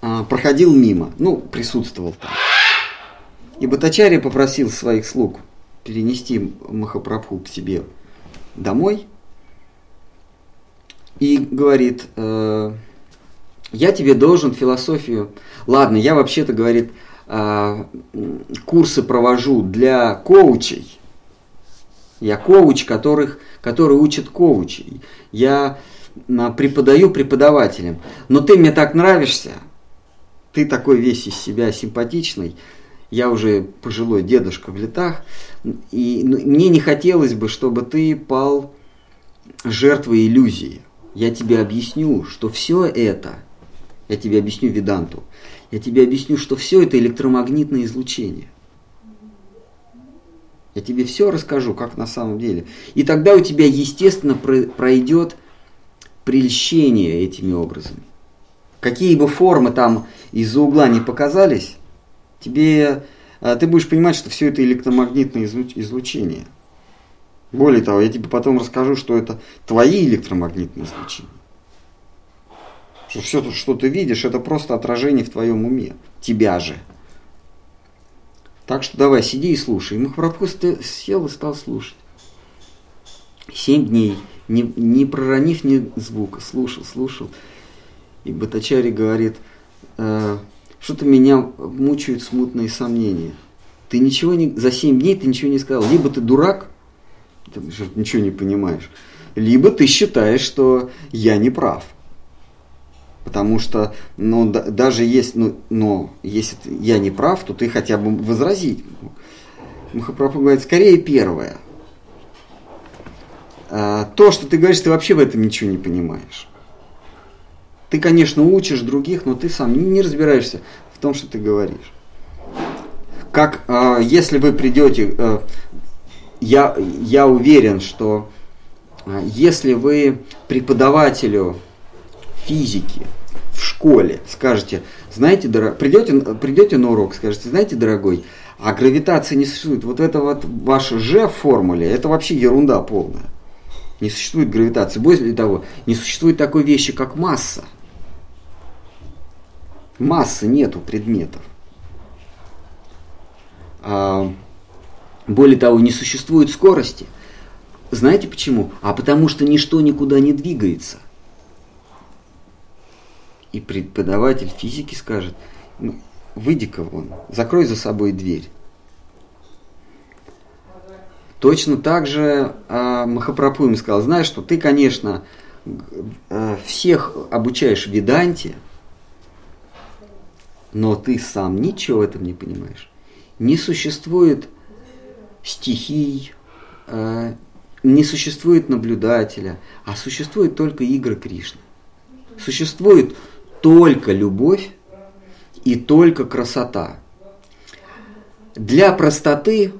э, проходил мимо, ну, присутствовал там. И Батачарья попросил своих слуг перенести Махапрабху к себе домой и говорит, э, я тебе должен философию, ладно, я вообще-то, говорит, э, курсы провожу для коучей, я коуч, которых, который учит коучей, я э, преподаю преподавателям, но ты мне так нравишься, ты такой весь из себя симпатичный, я уже пожилой дедушка в летах, и ну, мне не хотелось бы, чтобы ты пал жертвой иллюзии. Я тебе объясню, что все это, я тебе объясню Веданту, я тебе объясню, что все это электромагнитное излучение. Я тебе все расскажу, как на самом деле. И тогда у тебя, естественно, пройдет прельщения этими образами. Какие бы формы там из-за угла не показались, тебе, а, ты будешь понимать, что все это электромагнитное излучение. Более того, я тебе потом расскажу, что это твои электромагнитные излучения. Что все, что ты видишь, это просто отражение в твоем уме. Тебя же. Так что давай, сиди и слушай. И Махапрабху сел и стал слушать. Семь дней, не, не проронив ни звука, слушал, слушал. И Батачари говорит, э, что-то меня мучают смутные сомнения. Ты ничего не, за семь дней ты ничего не сказал. Либо ты дурак, ты ничего не понимаешь, либо ты считаешь, что я не прав. Потому что, ну, да, даже есть, ну, но если я не прав, то ты хотя бы возразить. Махапрабху говорит, скорее первое. А, то, что ты говоришь, ты вообще в этом ничего не понимаешь. Ты, конечно, учишь других, но ты сам не, разбираешься в том, что ты говоришь. Как а, если вы придете, а, я, я уверен, что а, если вы преподавателю физики в школе скажете, знаете, дорог... придете, придете на урок, скажете, знаете, дорогой, а гравитации не существует. Вот это вот ваше «ж» в формуле, это вообще ерунда полная. Не существует гравитации. Более того, не существует такой вещи, как масса. Массы нету предметов. А, более того, не существует скорости. Знаете почему? А потому что ничто никуда не двигается. И преподаватель физики скажет, ну, выйди-ка вон, закрой за собой дверь. Точно так же э, Махапрабху сказал, знаешь что, ты, конечно, э, всех обучаешь веданте, но ты сам ничего в этом не понимаешь. Не существует стихий, э, не существует наблюдателя, а существует только игры Кришны. Существует только любовь и только красота. Для простоты,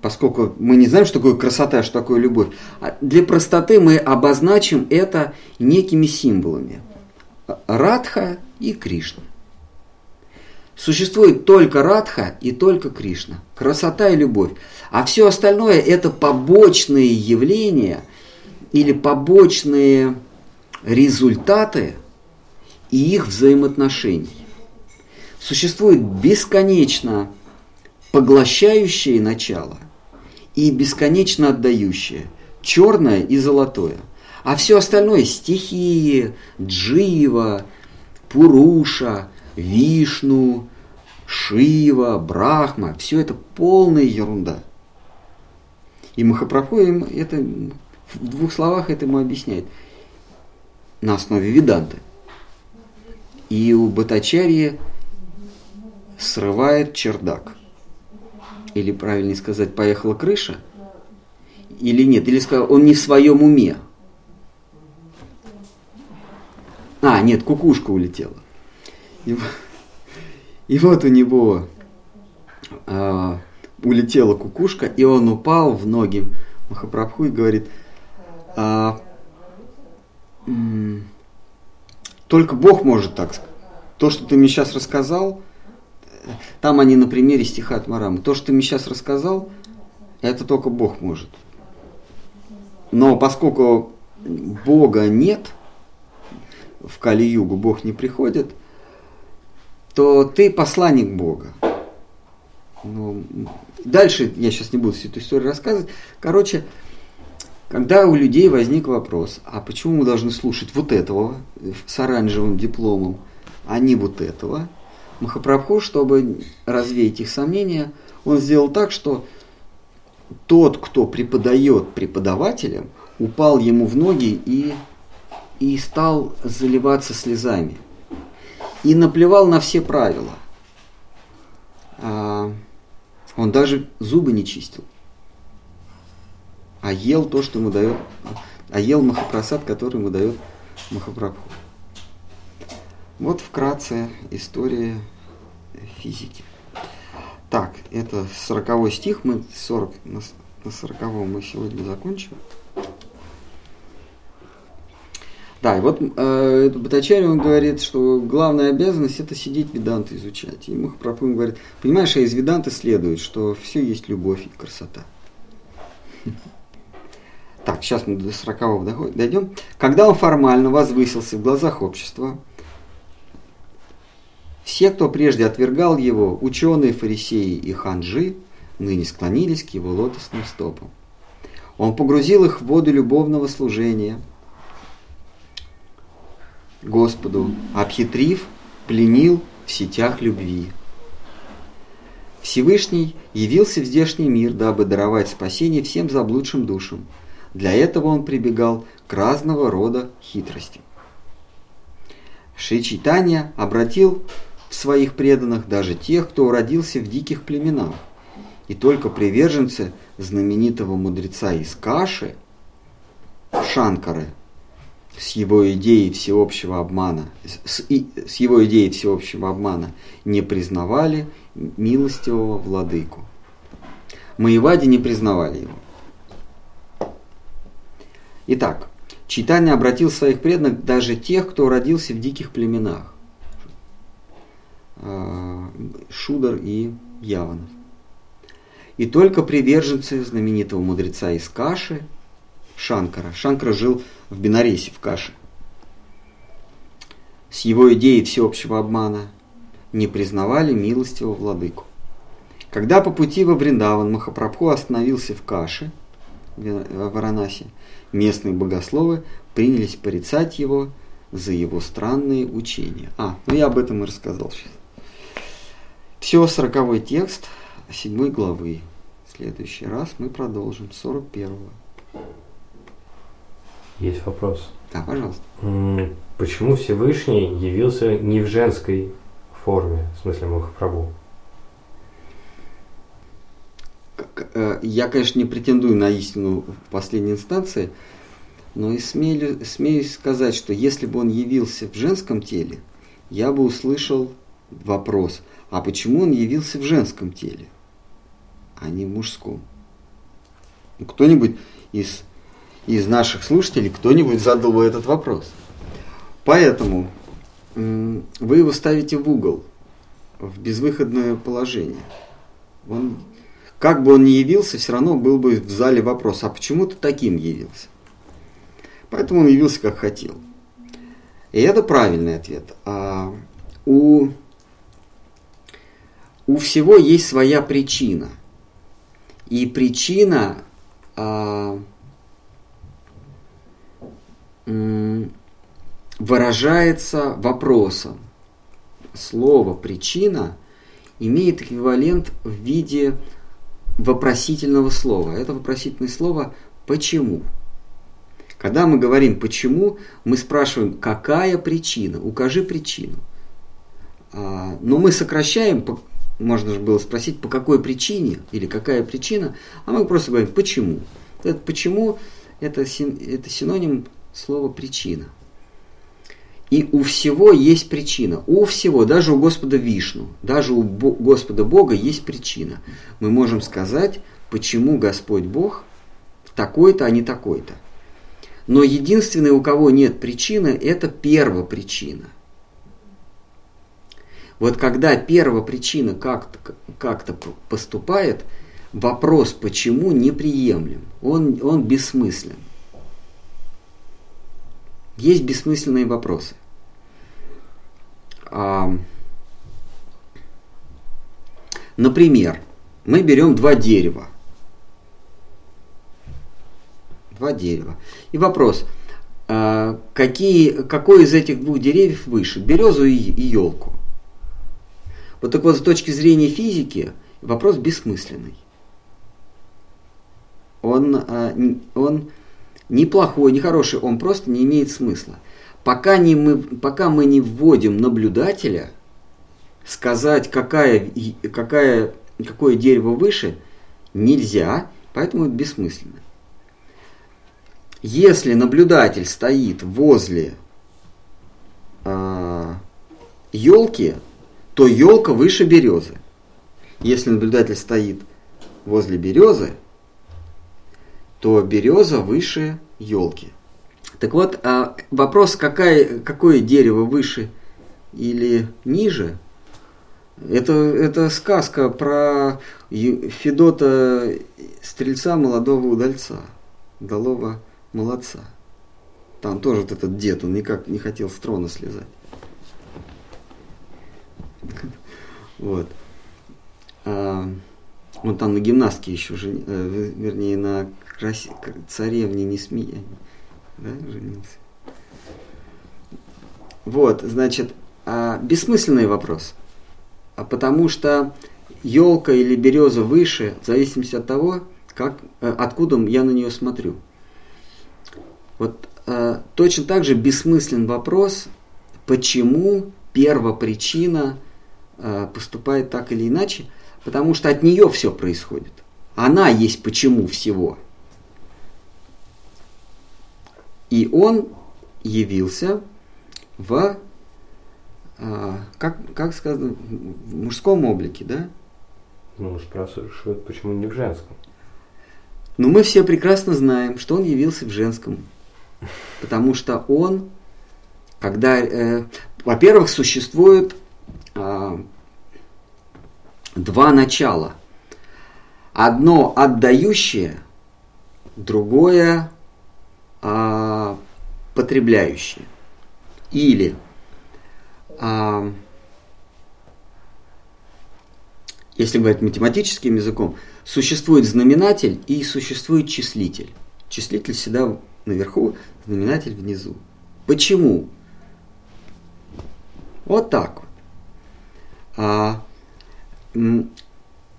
поскольку мы не знаем, что такое красота, что такое любовь, а для простоты мы обозначим это некими символами. Радха и Кришна. Существует только Радха и только Кришна. Красота и любовь. А все остальное это побочные явления или побочные результаты – и их взаимоотношений. Существует бесконечно поглощающее начало и бесконечно отдающее, черное и золотое. А все остальное – стихии, джива, пуруша, вишну, шива, брахма – все это полная ерунда. И Махапрабху им это в двух словах это ему объясняет на основе веданты – и у Батачарьи срывает чердак. Или правильнее сказать, поехала крыша. Или нет, или сказал, он не в своем уме. А, нет, кукушка улетела. И, и вот у него а, улетела кукушка, и он упал в ноги Махапрабху и говорит, а, только Бог может так сказать. То, что ты мне сейчас рассказал, там они на примере стиха от Марамы. То, что ты мне сейчас рассказал, это только Бог может. Но поскольку Бога нет, в Кали-Югу Бог не приходит, то ты посланник Бога. Ну, дальше я сейчас не буду всю эту историю рассказывать. Короче, когда у людей возник вопрос, а почему мы должны слушать вот этого с оранжевым дипломом, а не вот этого, Махапрабху, чтобы развеять их сомнения, он сделал так, что тот, кто преподает преподавателям, упал ему в ноги и, и стал заливаться слезами. И наплевал на все правила. А, он даже зубы не чистил а ел то, что ему дает, а ел Махапрасад, который ему дает Махапрабху. Вот вкратце история физики. Так, это 40 стих, мы 40, на 40 мы сегодня закончим. Да, и вот э, Батачари, он говорит, что главная обязанность это сидеть веданты изучать. И Махапрабху говорит, понимаешь, а из веданты следует, что все есть любовь и красота. Так, сейчас мы до 40 дойдем. Когда он формально возвысился в глазах общества, все, кто прежде отвергал его, ученые, фарисеи и ханжи, ныне склонились к его лотосным стопам. Он погрузил их в воду любовного служения Господу, обхитрив, пленил в сетях любви. Всевышний явился в здешний мир, дабы даровать спасение всем заблудшим душам. Для этого он прибегал к разного рода хитростям. Шри Чайтанья обратил в своих преданных даже тех, кто родился в диких племенах. И только приверженцы знаменитого мудреца из Каши, Шанкары, с его идеей всеобщего обмана, с, и, с его идеей всеобщего обмана не признавали милостивого владыку. Маевади не признавали его. Итак, Читание обратил своих преданных даже тех, кто родился в диких племенах. А, Шудар и Яванов. И только приверженцы знаменитого мудреца из Каши, Шанкара. Шанкара жил в Бенарисе, в Каше. С его идеей всеобщего обмана не признавали милостивого владыку. Когда по пути во Вриндаван Махапрабху остановился в Каше, в Варанасе, местные богословы принялись порицать его за его странные учения. А, ну я об этом и рассказал сейчас. Все, сороковой текст седьмой главы. В следующий раз мы продолжим, сорок первого. Есть вопрос. Да, пожалуйста. Почему Всевышний явился не в женской форме, в смысле Махапрабху? Э, я, конечно, не претендую на истину в последней инстанции, но и смею, смею сказать, что если бы он явился в женском теле, я бы услышал вопрос, а почему он явился в женском теле, а не в мужском? Ну, кто-нибудь из, из наших слушателей, кто-нибудь задал бы этот вопрос. Поэтому вы его ставите в угол, в безвыходное положение. Он как бы он ни явился, все равно был бы в зале вопрос, а почему ты таким явился? Поэтому он явился как хотел. И это правильный ответ. А у, у всего есть своя причина. И причина а, выражается вопросом. Слово причина имеет эквивалент в виде вопросительного слова. Это вопросительное слово «почему?». Когда мы говорим «почему?», мы спрашиваем «какая причина?», «укажи причину». А, но мы сокращаем, можно же было спросить «по какой причине?» или «какая причина?», а мы просто говорим «почему?». Это «почему?» это, это синоним слова «причина». И у всего есть причина. У всего, даже у Господа Вишну, даже у Господа Бога есть причина. Мы можем сказать, почему Господь Бог такой-то, а не такой-то. Но единственный, у кого нет причины, это первопричина. Вот когда первопричина как-то как поступает, вопрос почему неприемлем, он, он бессмыслен. Есть бессмысленные вопросы. А, например, мы берем два дерева. Два дерева. И вопрос, а, какие, какой из этих двух деревьев выше, березу и, и елку? Вот так вот, с точки зрения физики, вопрос бессмысленный. Он, а, неплохой, не хороший, он просто не имеет смысла. Пока, не мы, пока мы не вводим наблюдателя, сказать, какая, какая, какое дерево выше, нельзя, поэтому это бессмысленно. Если наблюдатель стоит возле э, а, елки, то елка выше березы. Если наблюдатель стоит возле березы, то береза выше елки. Так вот, а, вопрос, какая, какое дерево выше или ниже, это, это сказка про Федота Стрельца, молодого удальца, удалого молодца. Там тоже вот этот дед, он никак не хотел с трона слезать. Вот. А, он там на гимнастке еще, жен... Э, вернее, на красе... царевне не смея, да, женился. Вот, значит, а, бессмысленный вопрос. А потому что елка или береза выше, в зависимости от того, как, э, откуда я на нее смотрю. Вот э, точно так же бессмыслен вопрос, почему первопричина э, поступает так или иначе, потому что от нее все происходит. Она есть почему всего. И он явился в, э, как, как сказано, в мужском облике, да? Ну, спрашивают, почему не в женском. Но мы все прекрасно знаем, что он явился в женском. Потому что он, когда, э, во-первых, существует э, два начала. Одно отдающее, другое потребляющее. Или э, если говорить математическим языком, существует знаменатель и существует числитель. Числитель всегда наверху, знаменатель внизу. Почему? Вот так. А,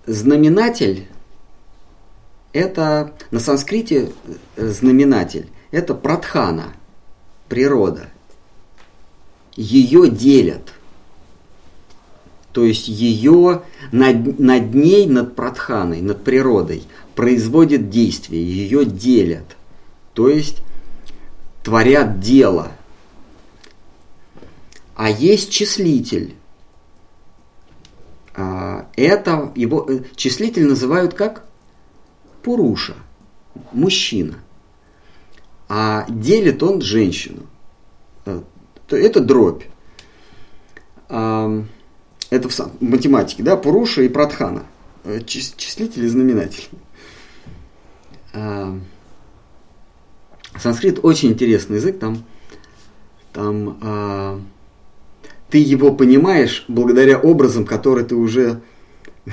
знаменатель это на санскрите э, знаменатель это пратхана, природа. Ее делят. То есть ее над, над ней, над пратханой, над природой производит действие, ее делят. То есть творят дело. А есть числитель. А, это его э, числитель называют как Пуруша, мужчина. А делит он женщину. Э, это дробь. Это в математике, да, Пуруша и Пратхана. Э, числитель и знаменатель. Санскрит очень интересный язык, там, там а, ты его понимаешь благодаря образам, которые ты уже,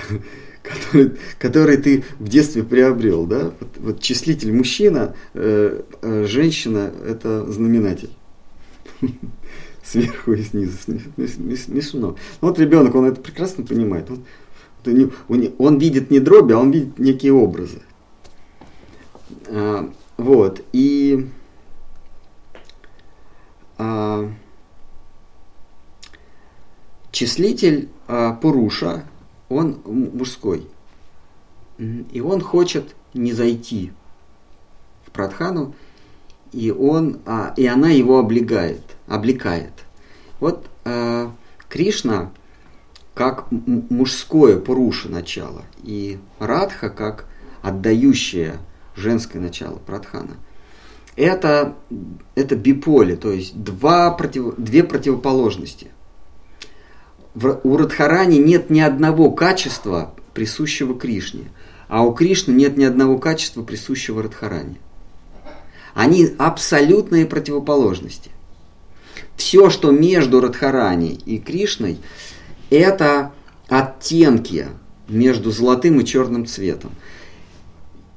который, который ты в детстве приобрел, да? Вот, вот числитель мужчина, э, э, женщина – это знаменатель. Сверху и снизу, смешно. Вот ребенок, он это прекрасно понимает. Он, он, он видит не дроби, а он видит некие образы. А, вот, и а, числитель а, Пуруша, он мужской. И он хочет не зайти в Прадхану, и, он, а, и она его облегает, облекает. Вот а, Кришна как мужское Пуруша начало, и Радха как отдающее женское начало Прадхана. Это, это биполе, то есть два против, две противоположности. У Радхарани нет ни одного качества, присущего Кришне, а у Кришны нет ни одного качества, присущего Радхарани. Они абсолютные противоположности. Все, что между Радхарани и Кришной, это оттенки между золотым и черным цветом.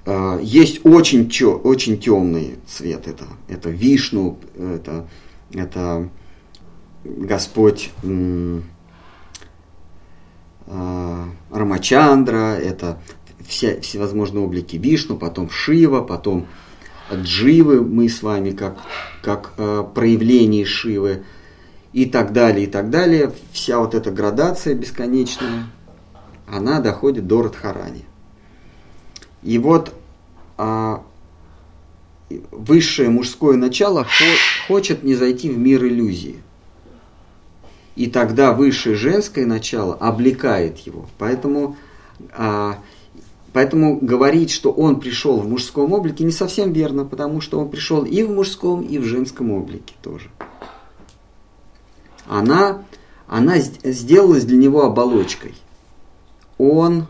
А, есть очень, чё, очень темный цвет. Это, это вишну, это, это Господь Рамачандра, это все, всевозможные облики Вишну, потом Шива, потом Дживы мы с вами как, как э, проявление Шивы и так далее, и так далее. Вся вот эта градация бесконечная, она доходит до Радхарани. И вот а, высшее мужское начало хо- хочет не зайти в мир иллюзии. И тогда высшее женское начало облекает его. Поэтому а, Поэтому говорить, что он пришел в мужском облике, не совсем верно, потому что он пришел и в мужском, и в женском облике тоже. Она, она сделалась для него оболочкой. Он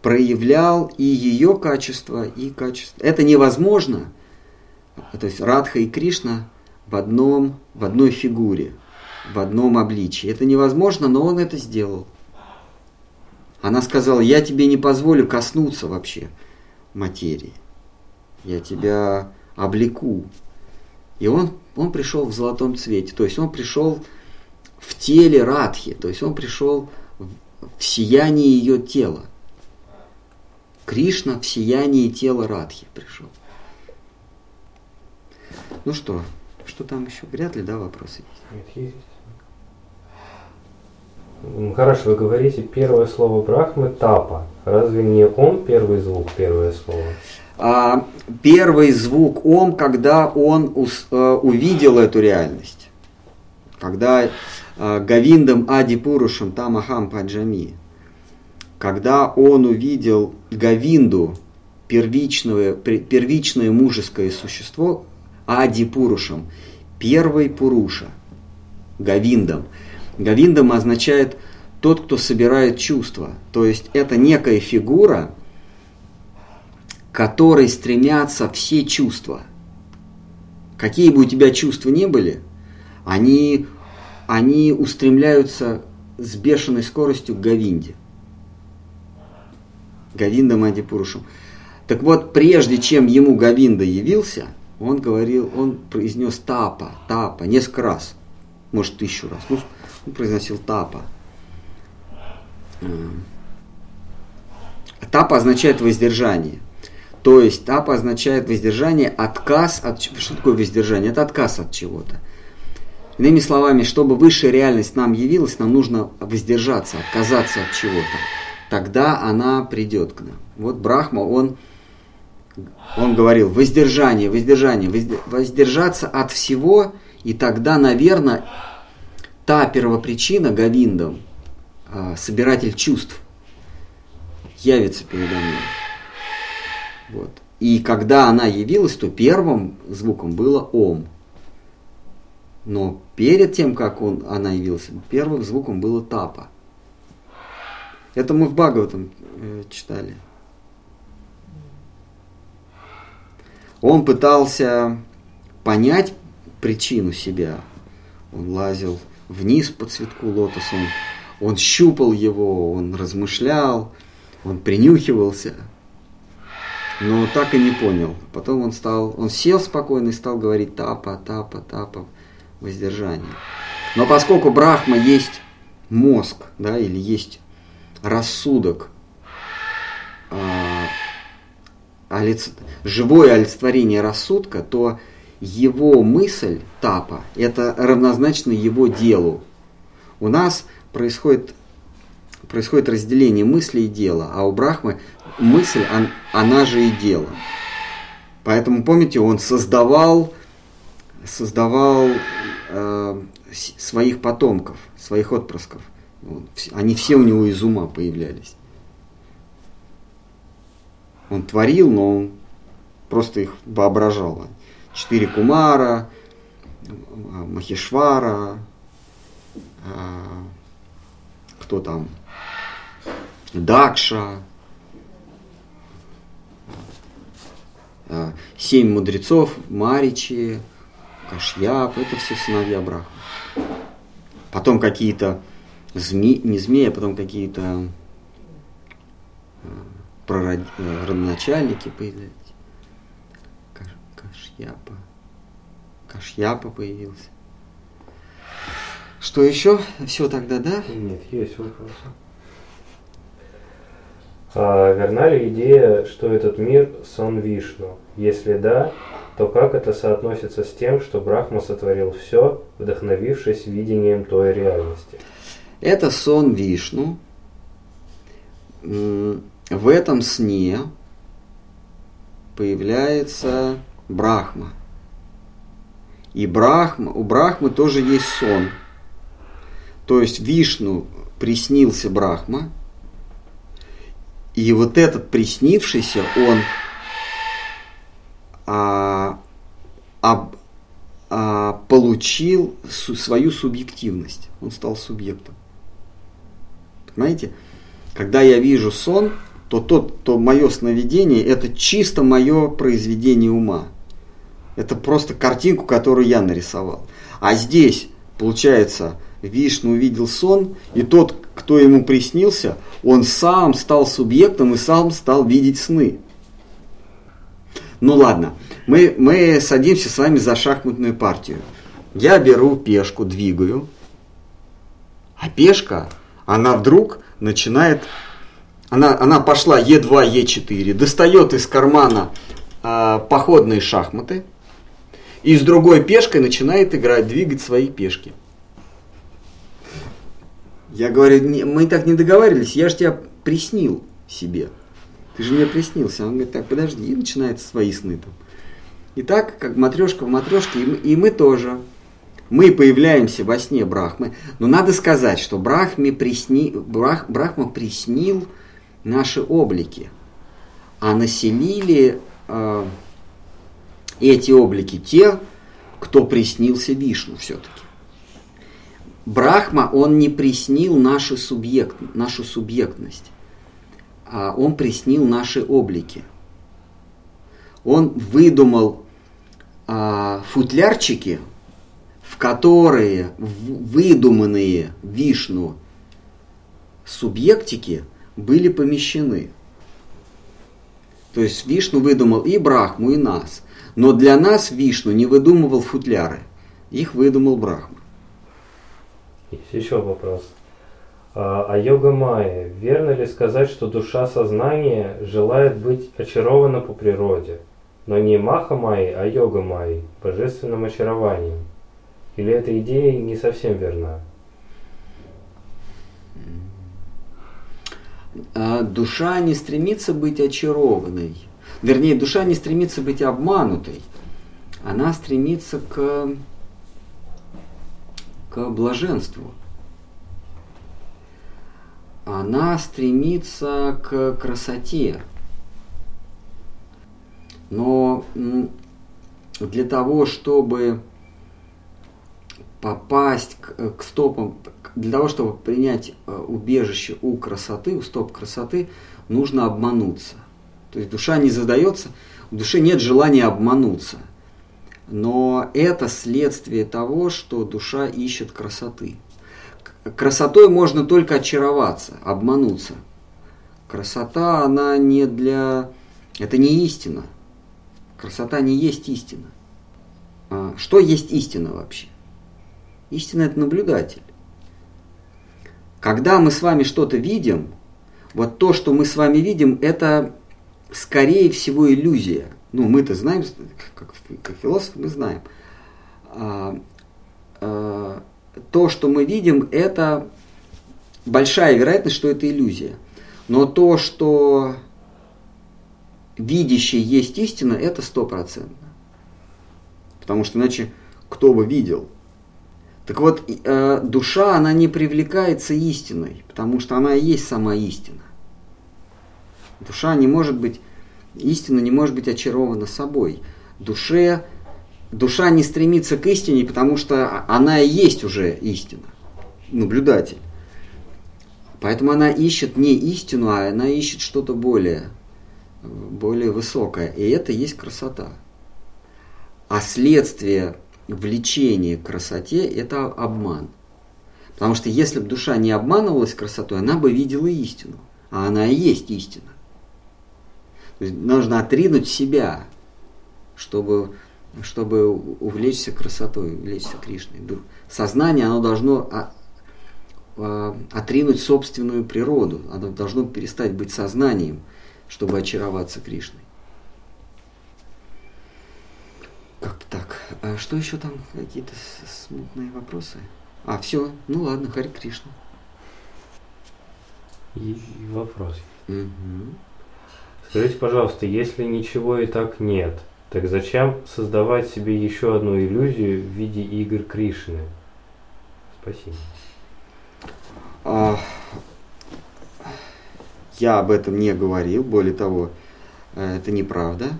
проявлял и ее качество, и качество. Это невозможно. То есть Радха и Кришна в, одном, в одной фигуре, в одном обличии. Это невозможно, но он это сделал. Она сказала, я тебе не позволю коснуться вообще материи. Я тебя облеку. И он, он пришел в золотом цвете. То есть он пришел в теле Радхи. То есть он пришел в, в сиянии ее тела. Кришна в сиянии тела Радхи пришел. Ну что, что там еще? Вряд ли, да, вопросы есть? Нет, есть. Хорошо, вы говорите первое слово Брахмы тапа. Разве не ом первый звук, первое слово? А, первый звук ом, когда он ус, а, увидел эту реальность. Когда а, Гавиндам Ади Пурушам Тамахам Паджами. Когда он увидел Гавинду, первичное, первичное мужеское существо, Ади Пурушам, первый Пуруша, Гавиндам – Гавиндам означает тот, кто собирает чувства. То есть это некая фигура, которой стремятся все чувства. Какие бы у тебя чувства ни были, они, они устремляются с бешеной скоростью к Гавинде. Гавинда Мадипурушем. Так вот, прежде чем ему Гавинда явился, он говорил, он произнес тапа, тапа, несколько раз, может тысячу раз. Ну, произносил тапа. Тапа означает воздержание. То есть тапа означает воздержание, отказ от... Что такое воздержание? Это отказ от чего-то. Иными словами, чтобы высшая реальность нам явилась, нам нужно воздержаться, отказаться от чего-то. Тогда она придет к нам. Вот Брахма, он, он говорил, воздержание, воздержание, воздержаться от всего, и тогда, наверное, та первопричина Гавиндам, а, собиратель чувств, явится передо мной. Вот. И когда она явилась, то первым звуком было Ом. Но перед тем, как он, она явилась, первым звуком было Тапа. Это мы в Бхагаватам э, читали. Он пытался понять причину себя. Он лазил вниз по цветку лотоса, он, он щупал его, он размышлял, он принюхивался, но так и не понял. Потом он стал, он сел спокойно и стал говорить тапа, тапа, тапа, воздержание. Но поскольку Брахма есть мозг, да, или есть рассудок, а, олиц... живое олицетворение рассудка, то его мысль тапа – это равнозначно его делу. У нас происходит, происходит разделение мысли и дела, а у Брахмы мысль, он, она же и дело. Поэтому, помните, он создавал, создавал э, своих потомков, своих отпрысков. Они все у него из ума появлялись. Он творил, но он просто их воображал четыре кумара, Махишвара, а, кто там, Дакша, а, семь мудрецов, Маричи, Кашьяп, это все сыновья Брахмы. Потом какие-то зме, не змеи, а потом какие-то прород, родоначальники появились. Кашьяпа. Кашьяпа появился. Что еще? Все тогда, да? Нет, есть вопросы. А верна ли идея, что этот мир сон Вишну? Если да, то как это соотносится с тем, что Брахма сотворил все, вдохновившись видением той реальности? Это сон Вишну. В этом сне появляется Брахма. И Брахма, у Брахмы тоже есть сон. То есть Вишну приснился Брахма, И вот этот приснившийся, он а, а, а, получил су, свою субъективность. Он стал субъектом. Понимаете? Когда я вижу сон, то, тот, то мое сновидение это чисто мое произведение ума. Это просто картинку, которую я нарисовал. А здесь, получается, Вишну увидел сон, и тот, кто ему приснился, он сам стал субъектом и сам стал видеть сны. Ну ладно, мы, мы садимся с вами за шахматную партию. Я беру пешку, двигаю, а пешка, она вдруг начинает, она, она пошла Е2, Е4, достает из кармана э, походные шахматы, и с другой пешкой начинает играть, двигать свои пешки. Я говорю, мы так не договаривались, я же тебя приснил себе. Ты же мне приснился. Он говорит, так, подожди, и начинает свои сны там. И так, как матрешка в матрешке, и мы, и мы тоже. Мы появляемся во сне Брахмы. Но надо сказать, что Брахме присни, Брах, Брахма приснил наши облики. А населили э, эти облики те, кто приснился Вишну все-таки. Брахма, он не приснил нашу, субъект, нашу субъектность, а он приснил наши облики. Он выдумал а, футлярчики, в которые выдуманные Вишну субъектики были помещены. То есть Вишну выдумал и Брахму, и нас. Но для нас Вишну не выдумывал футляры. Их выдумал Брахма. Есть еще вопрос. А, а йога майя, верно ли сказать, что душа сознания желает быть очарована по природе, но не маха майи, а йога майи, божественным очарованием? Или эта идея не совсем верна? А душа не стремится быть очарованной. Вернее, душа не стремится быть обманутой. Она стремится к к блаженству. Она стремится к красоте. Но для того, чтобы попасть к, к стопам, для того, чтобы принять э, убежище у красоты, у стоп красоты, нужно обмануться. То есть душа не задается, в душе нет желания обмануться – но это следствие того, что душа ищет красоты. Красотой можно только очароваться, обмануться. Красота, она не для... Это не истина. Красота не есть истина. А что есть истина вообще? Истина – это наблюдатель. Когда мы с вами что-то видим, вот то, что мы с вами видим, это скорее всего иллюзия. Ну, мы-то знаем, как, как философ, мы знаем. А, а, то, что мы видим, это большая вероятность, что это иллюзия. Но то, что видящий есть истина, это стопроцентно. Потому что иначе кто бы видел? Так вот, э, душа, она не привлекается истиной, потому что она и есть сама истина. Душа не может быть Истина не может быть очарована собой. Душе, душа не стремится к истине, потому что она и есть уже истина, наблюдатель. Поэтому она ищет не истину, а она ищет что-то более, более высокое. И это есть красота. А следствие влечения к красоте – это обман. Потому что если бы душа не обманывалась красотой, она бы видела истину. А она и есть истина. Нужно отринуть себя, чтобы, чтобы увлечься красотой, увлечься Кришной. Сознание, оно должно а, а, отринуть собственную природу, оно должно перестать быть сознанием, чтобы очароваться Кришной. Как так? А что еще там? Какие-то смутные вопросы? А, все. Ну ладно, Хари Кришна. И вопрос. Угу. Скажите, пожалуйста, если ничего и так нет, так зачем создавать себе еще одну иллюзию в виде игр Кришны? Спасибо. А, Я об этом не говорил, более того, э, это неправда,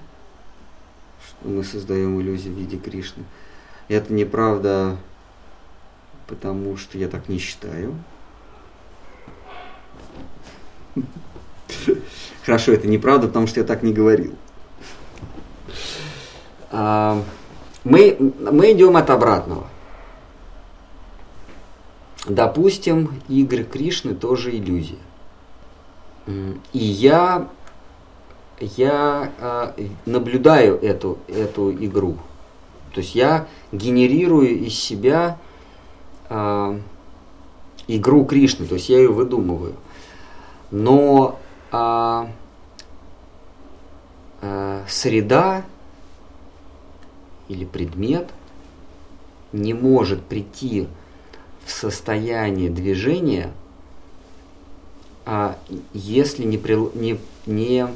что мы создаем иллюзию в виде Кришны. Это неправда, потому что я так не считаю. Хорошо, это неправда, потому что я так не говорил. А, мы, мы идем от обратного. Допустим, игры Кришны тоже иллюзия. И я, я а, наблюдаю эту, эту игру. То есть я генерирую из себя э, игру Кришны, то есть я ее выдумываю. Но э, э, среда или предмет не может прийти в состояние движения, а если не, при, не, не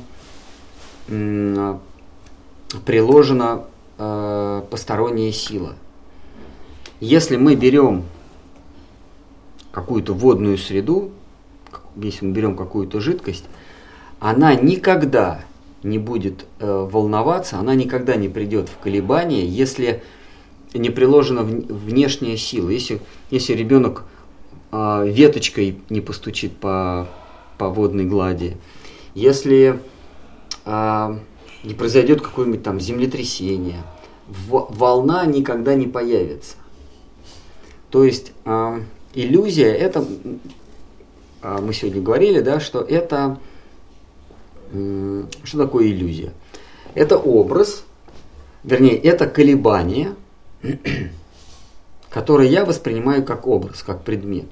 приложена э, посторонняя сила. Если мы берем какую-то водную среду, если мы берем какую-то жидкость, она никогда не будет э, волноваться, она никогда не придет в колебания, если не приложена внешняя сила. Если, если ребенок э, веточкой не постучит по, по водной глади, если э, не произойдет какое-нибудь там землетрясение, волна никогда не появится. То есть э, иллюзия это, э, мы сегодня говорили, да, что это, что такое иллюзия? Это образ, вернее, это колебание, которое я воспринимаю как образ, как предмет.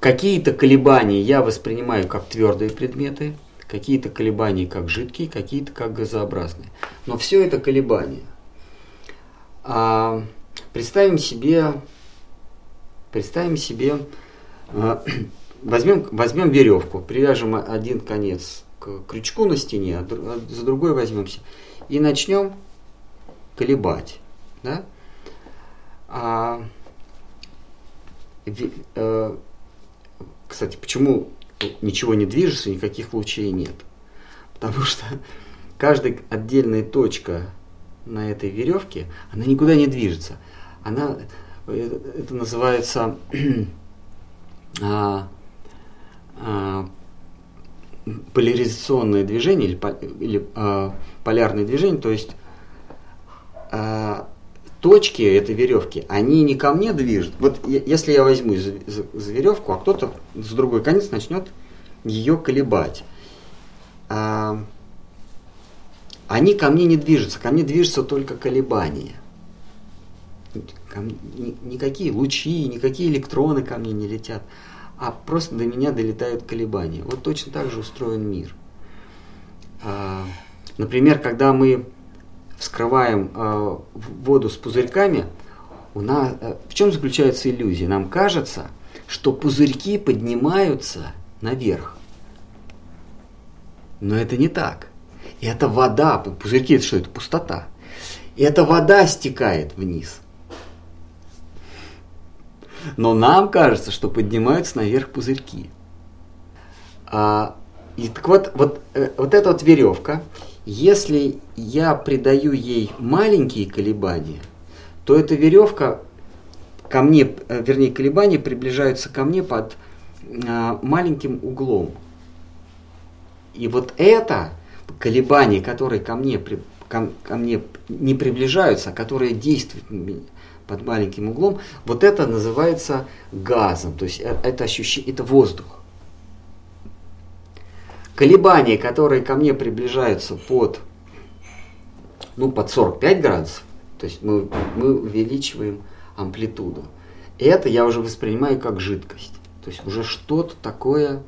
Какие-то колебания я воспринимаю как твердые предметы, какие-то колебания как жидкие, какие-то как газообразные. Но все это колебания. А, представим себе, представим себе, а, возьмем, возьмем веревку, привяжем один конец к крючку на стене, а, а за другой возьмемся и начнем колебать. Да? А, э, кстати, почему ничего не движется, никаких лучей нет. Потому что каждая отдельная точка на этой веревке, она никуда не движется. Она, это, это называется а, а, поляризационное движение или, или а, полярное движение, то есть а, точки этой веревки, они не ко мне движут. Вот если я возьму за, за, за веревку, а кто-то с другой конец начнет ее колебать. А, они ко мне не движутся, ко мне движутся только колебания. никакие лучи, никакие электроны ко мне не летят, а просто до меня долетают колебания. Вот точно так же устроен мир. А, например, когда мы вскрываем э, воду с пузырьками, у нас, э, в чем заключается иллюзия? Нам кажется, что пузырьки поднимаются наверх. Но это не так. И это вода, пузырьки это что? Это пустота. И эта вода стекает вниз. Но нам кажется, что поднимаются наверх пузырьки. А, и так вот, вот, э, вот эта вот веревка, если я придаю ей маленькие колебания, то эта веревка ко мне, э, вернее, колебания приближаются ко мне под а, маленьким углом. И вот это колебания, которые ко мне, ко, ко мне не приближаются, а которые действуют под маленьким углом, вот это называется газом, то есть э, это ощущение, это воздух колебания, которые ко мне приближаются под, ну, под 45 градусов, то есть мы, мы увеличиваем амплитуду. И это я уже воспринимаю как жидкость. То есть уже что-то такое,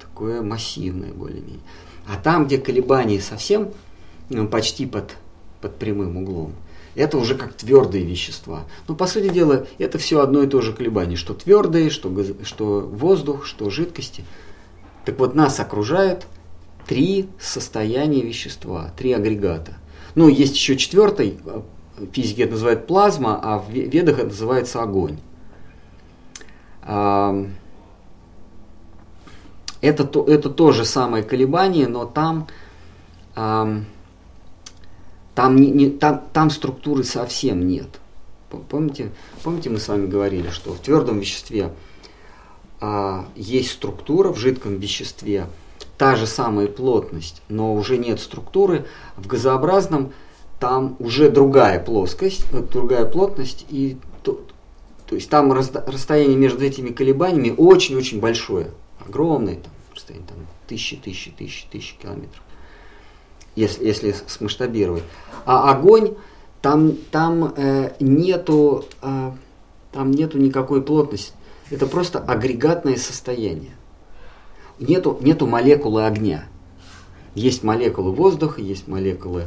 такое массивное более-менее. А там, где колебания совсем ну, почти под, под прямым углом, это уже как твердые вещества. Но по сути дела, это все одно и то же колебание, что твердые, что, что воздух, что жидкости – так вот, нас окружают три состояния вещества, три агрегата. Ну, есть еще четвертый, э, физики это называют плазма, а в ведах это называется огонь. это, то, это то же самое колебание, но там, эм, там, не, не, там, там структуры совсем нет. Помните, помните, мы с вами говорили, что в твердом веществе э, есть структура, в жидком веществе та же самая плотность, но уже нет структуры. В газообразном там уже другая плоскость, другая плотность, и то, то есть там расстояние между этими колебаниями очень-очень большое, огромное там, расстояние, там, тысячи, тысячи, тысячи, тысячи километров, если, если смасштабировать. А огонь, там, там э, нету, э, там нету никакой плотности, это просто агрегатное состояние нету, нету молекулы огня. Есть молекулы воздуха, есть молекулы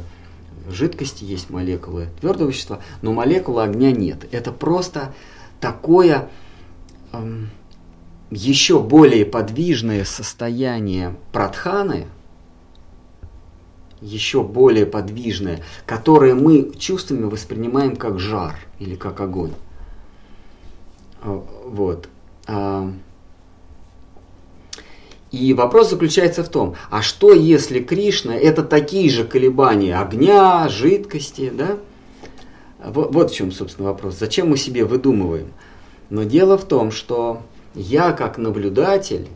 жидкости, есть молекулы твердого вещества, но молекулы огня нет. Это просто такое эм, еще более подвижное состояние пратханы, еще более подвижное, которое мы чувствами воспринимаем как жар или как огонь. Э, вот. И вопрос заключается в том, а что если Кришна это такие же колебания огня, жидкости, да? Вот, вот в чем, собственно, вопрос. Зачем мы себе выдумываем? Но дело в том, что я как наблюдатель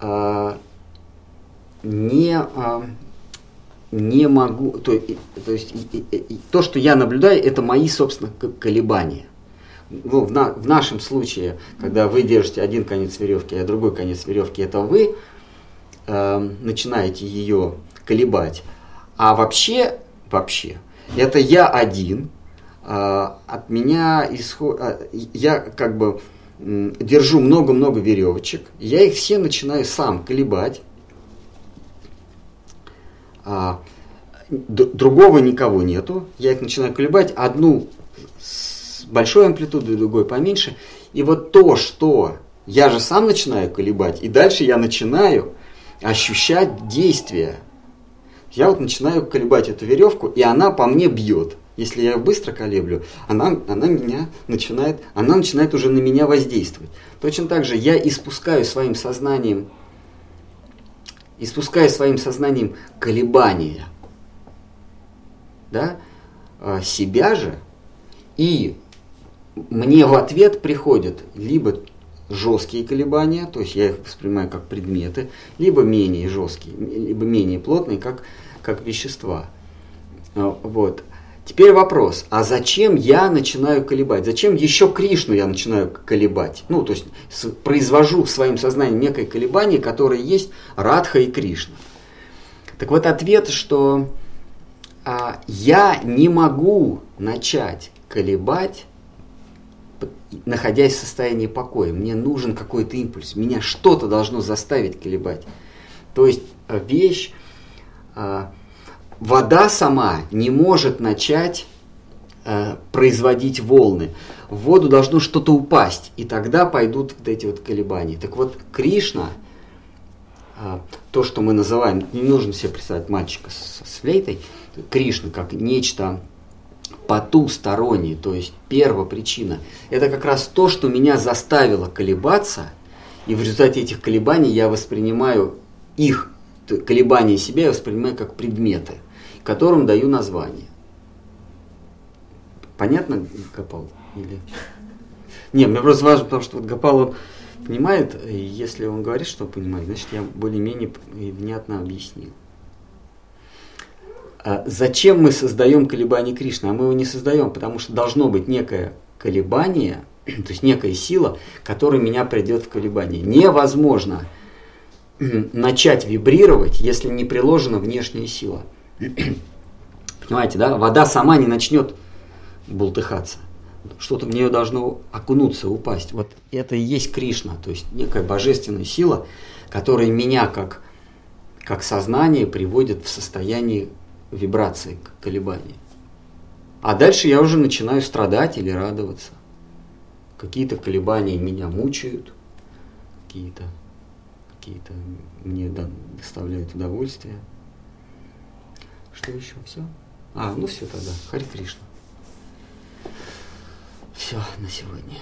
э, не, э, не могу, то, то есть то, что я наблюдаю, это мои, собственно, колебания ну, в, на, в нашем случае, когда вы держите один конец веревки, а другой конец веревки, это вы э, начинаете ее колебать. А вообще, вообще, это я один, э, от меня исход, э, я как бы э, держу много-много веревочек, я их все начинаю сам колебать. А, другого никого нету, я их начинаю колебать, одну большой амплитудой, другой поменьше. И вот то, что я же сам начинаю колебать, и дальше я начинаю ощущать действие. Я вот начинаю колебать эту веревку, и она по мне бьет. Если я быстро колеблю, она, она меня начинает, она начинает уже на меня воздействовать. Точно так же я испускаю своим сознанием, испускаю своим сознанием колебания, да, а себя же, и мне в ответ приходят либо жесткие колебания, то есть я их воспринимаю как предметы, либо менее жесткие, либо менее плотные, как, как вещества. А, вот. Теперь вопрос, а зачем я начинаю колебать? Зачем еще Кришну я начинаю колебать? Ну, то есть произвожу в своем сознании некое колебание, которое есть Радха и Кришна. Так вот ответ, что а, я не могу начать колебать находясь в состоянии покоя. Мне нужен какой-то импульс, меня что-то должно заставить колебать. То есть э, вещь, э, вода сама не может начать э, производить волны. В воду должно что-то упасть, и тогда пойдут вот эти вот колебания. Так вот, Кришна, то, что мы называем, не нужно себе представить мальчика с, с флейтой, Кришна как нечто потусторонний, то есть первопричина, это как раз то, что меня заставило колебаться, и в результате этих колебаний я воспринимаю их, колебания себя я воспринимаю как предметы, которым даю название. Понятно, Гапал? Или... Не, мне просто важно, потому что вот Гапал, он понимает, и если он говорит, что понимает, значит, я более-менее внятно объяснил. А зачем мы создаем колебания Кришны? А мы его не создаем, потому что должно быть некое колебание, то есть некая сила, которая меня придет в колебание. Невозможно начать вибрировать, если не приложена внешняя сила. Понимаете, да? Вода сама не начнет бултыхаться. Что-то в нее должно окунуться, упасть. Вот это и есть Кришна, то есть некая божественная сила, которая меня как, как сознание приводит в состояние вибрации, колебания. А дальше я уже начинаю страдать или радоваться. Какие-то колебания меня мучают, какие-то какие-то мне доставляют удовольствие. Что еще? Все? А, ну все тогда. Хари Кришна. Все на сегодня.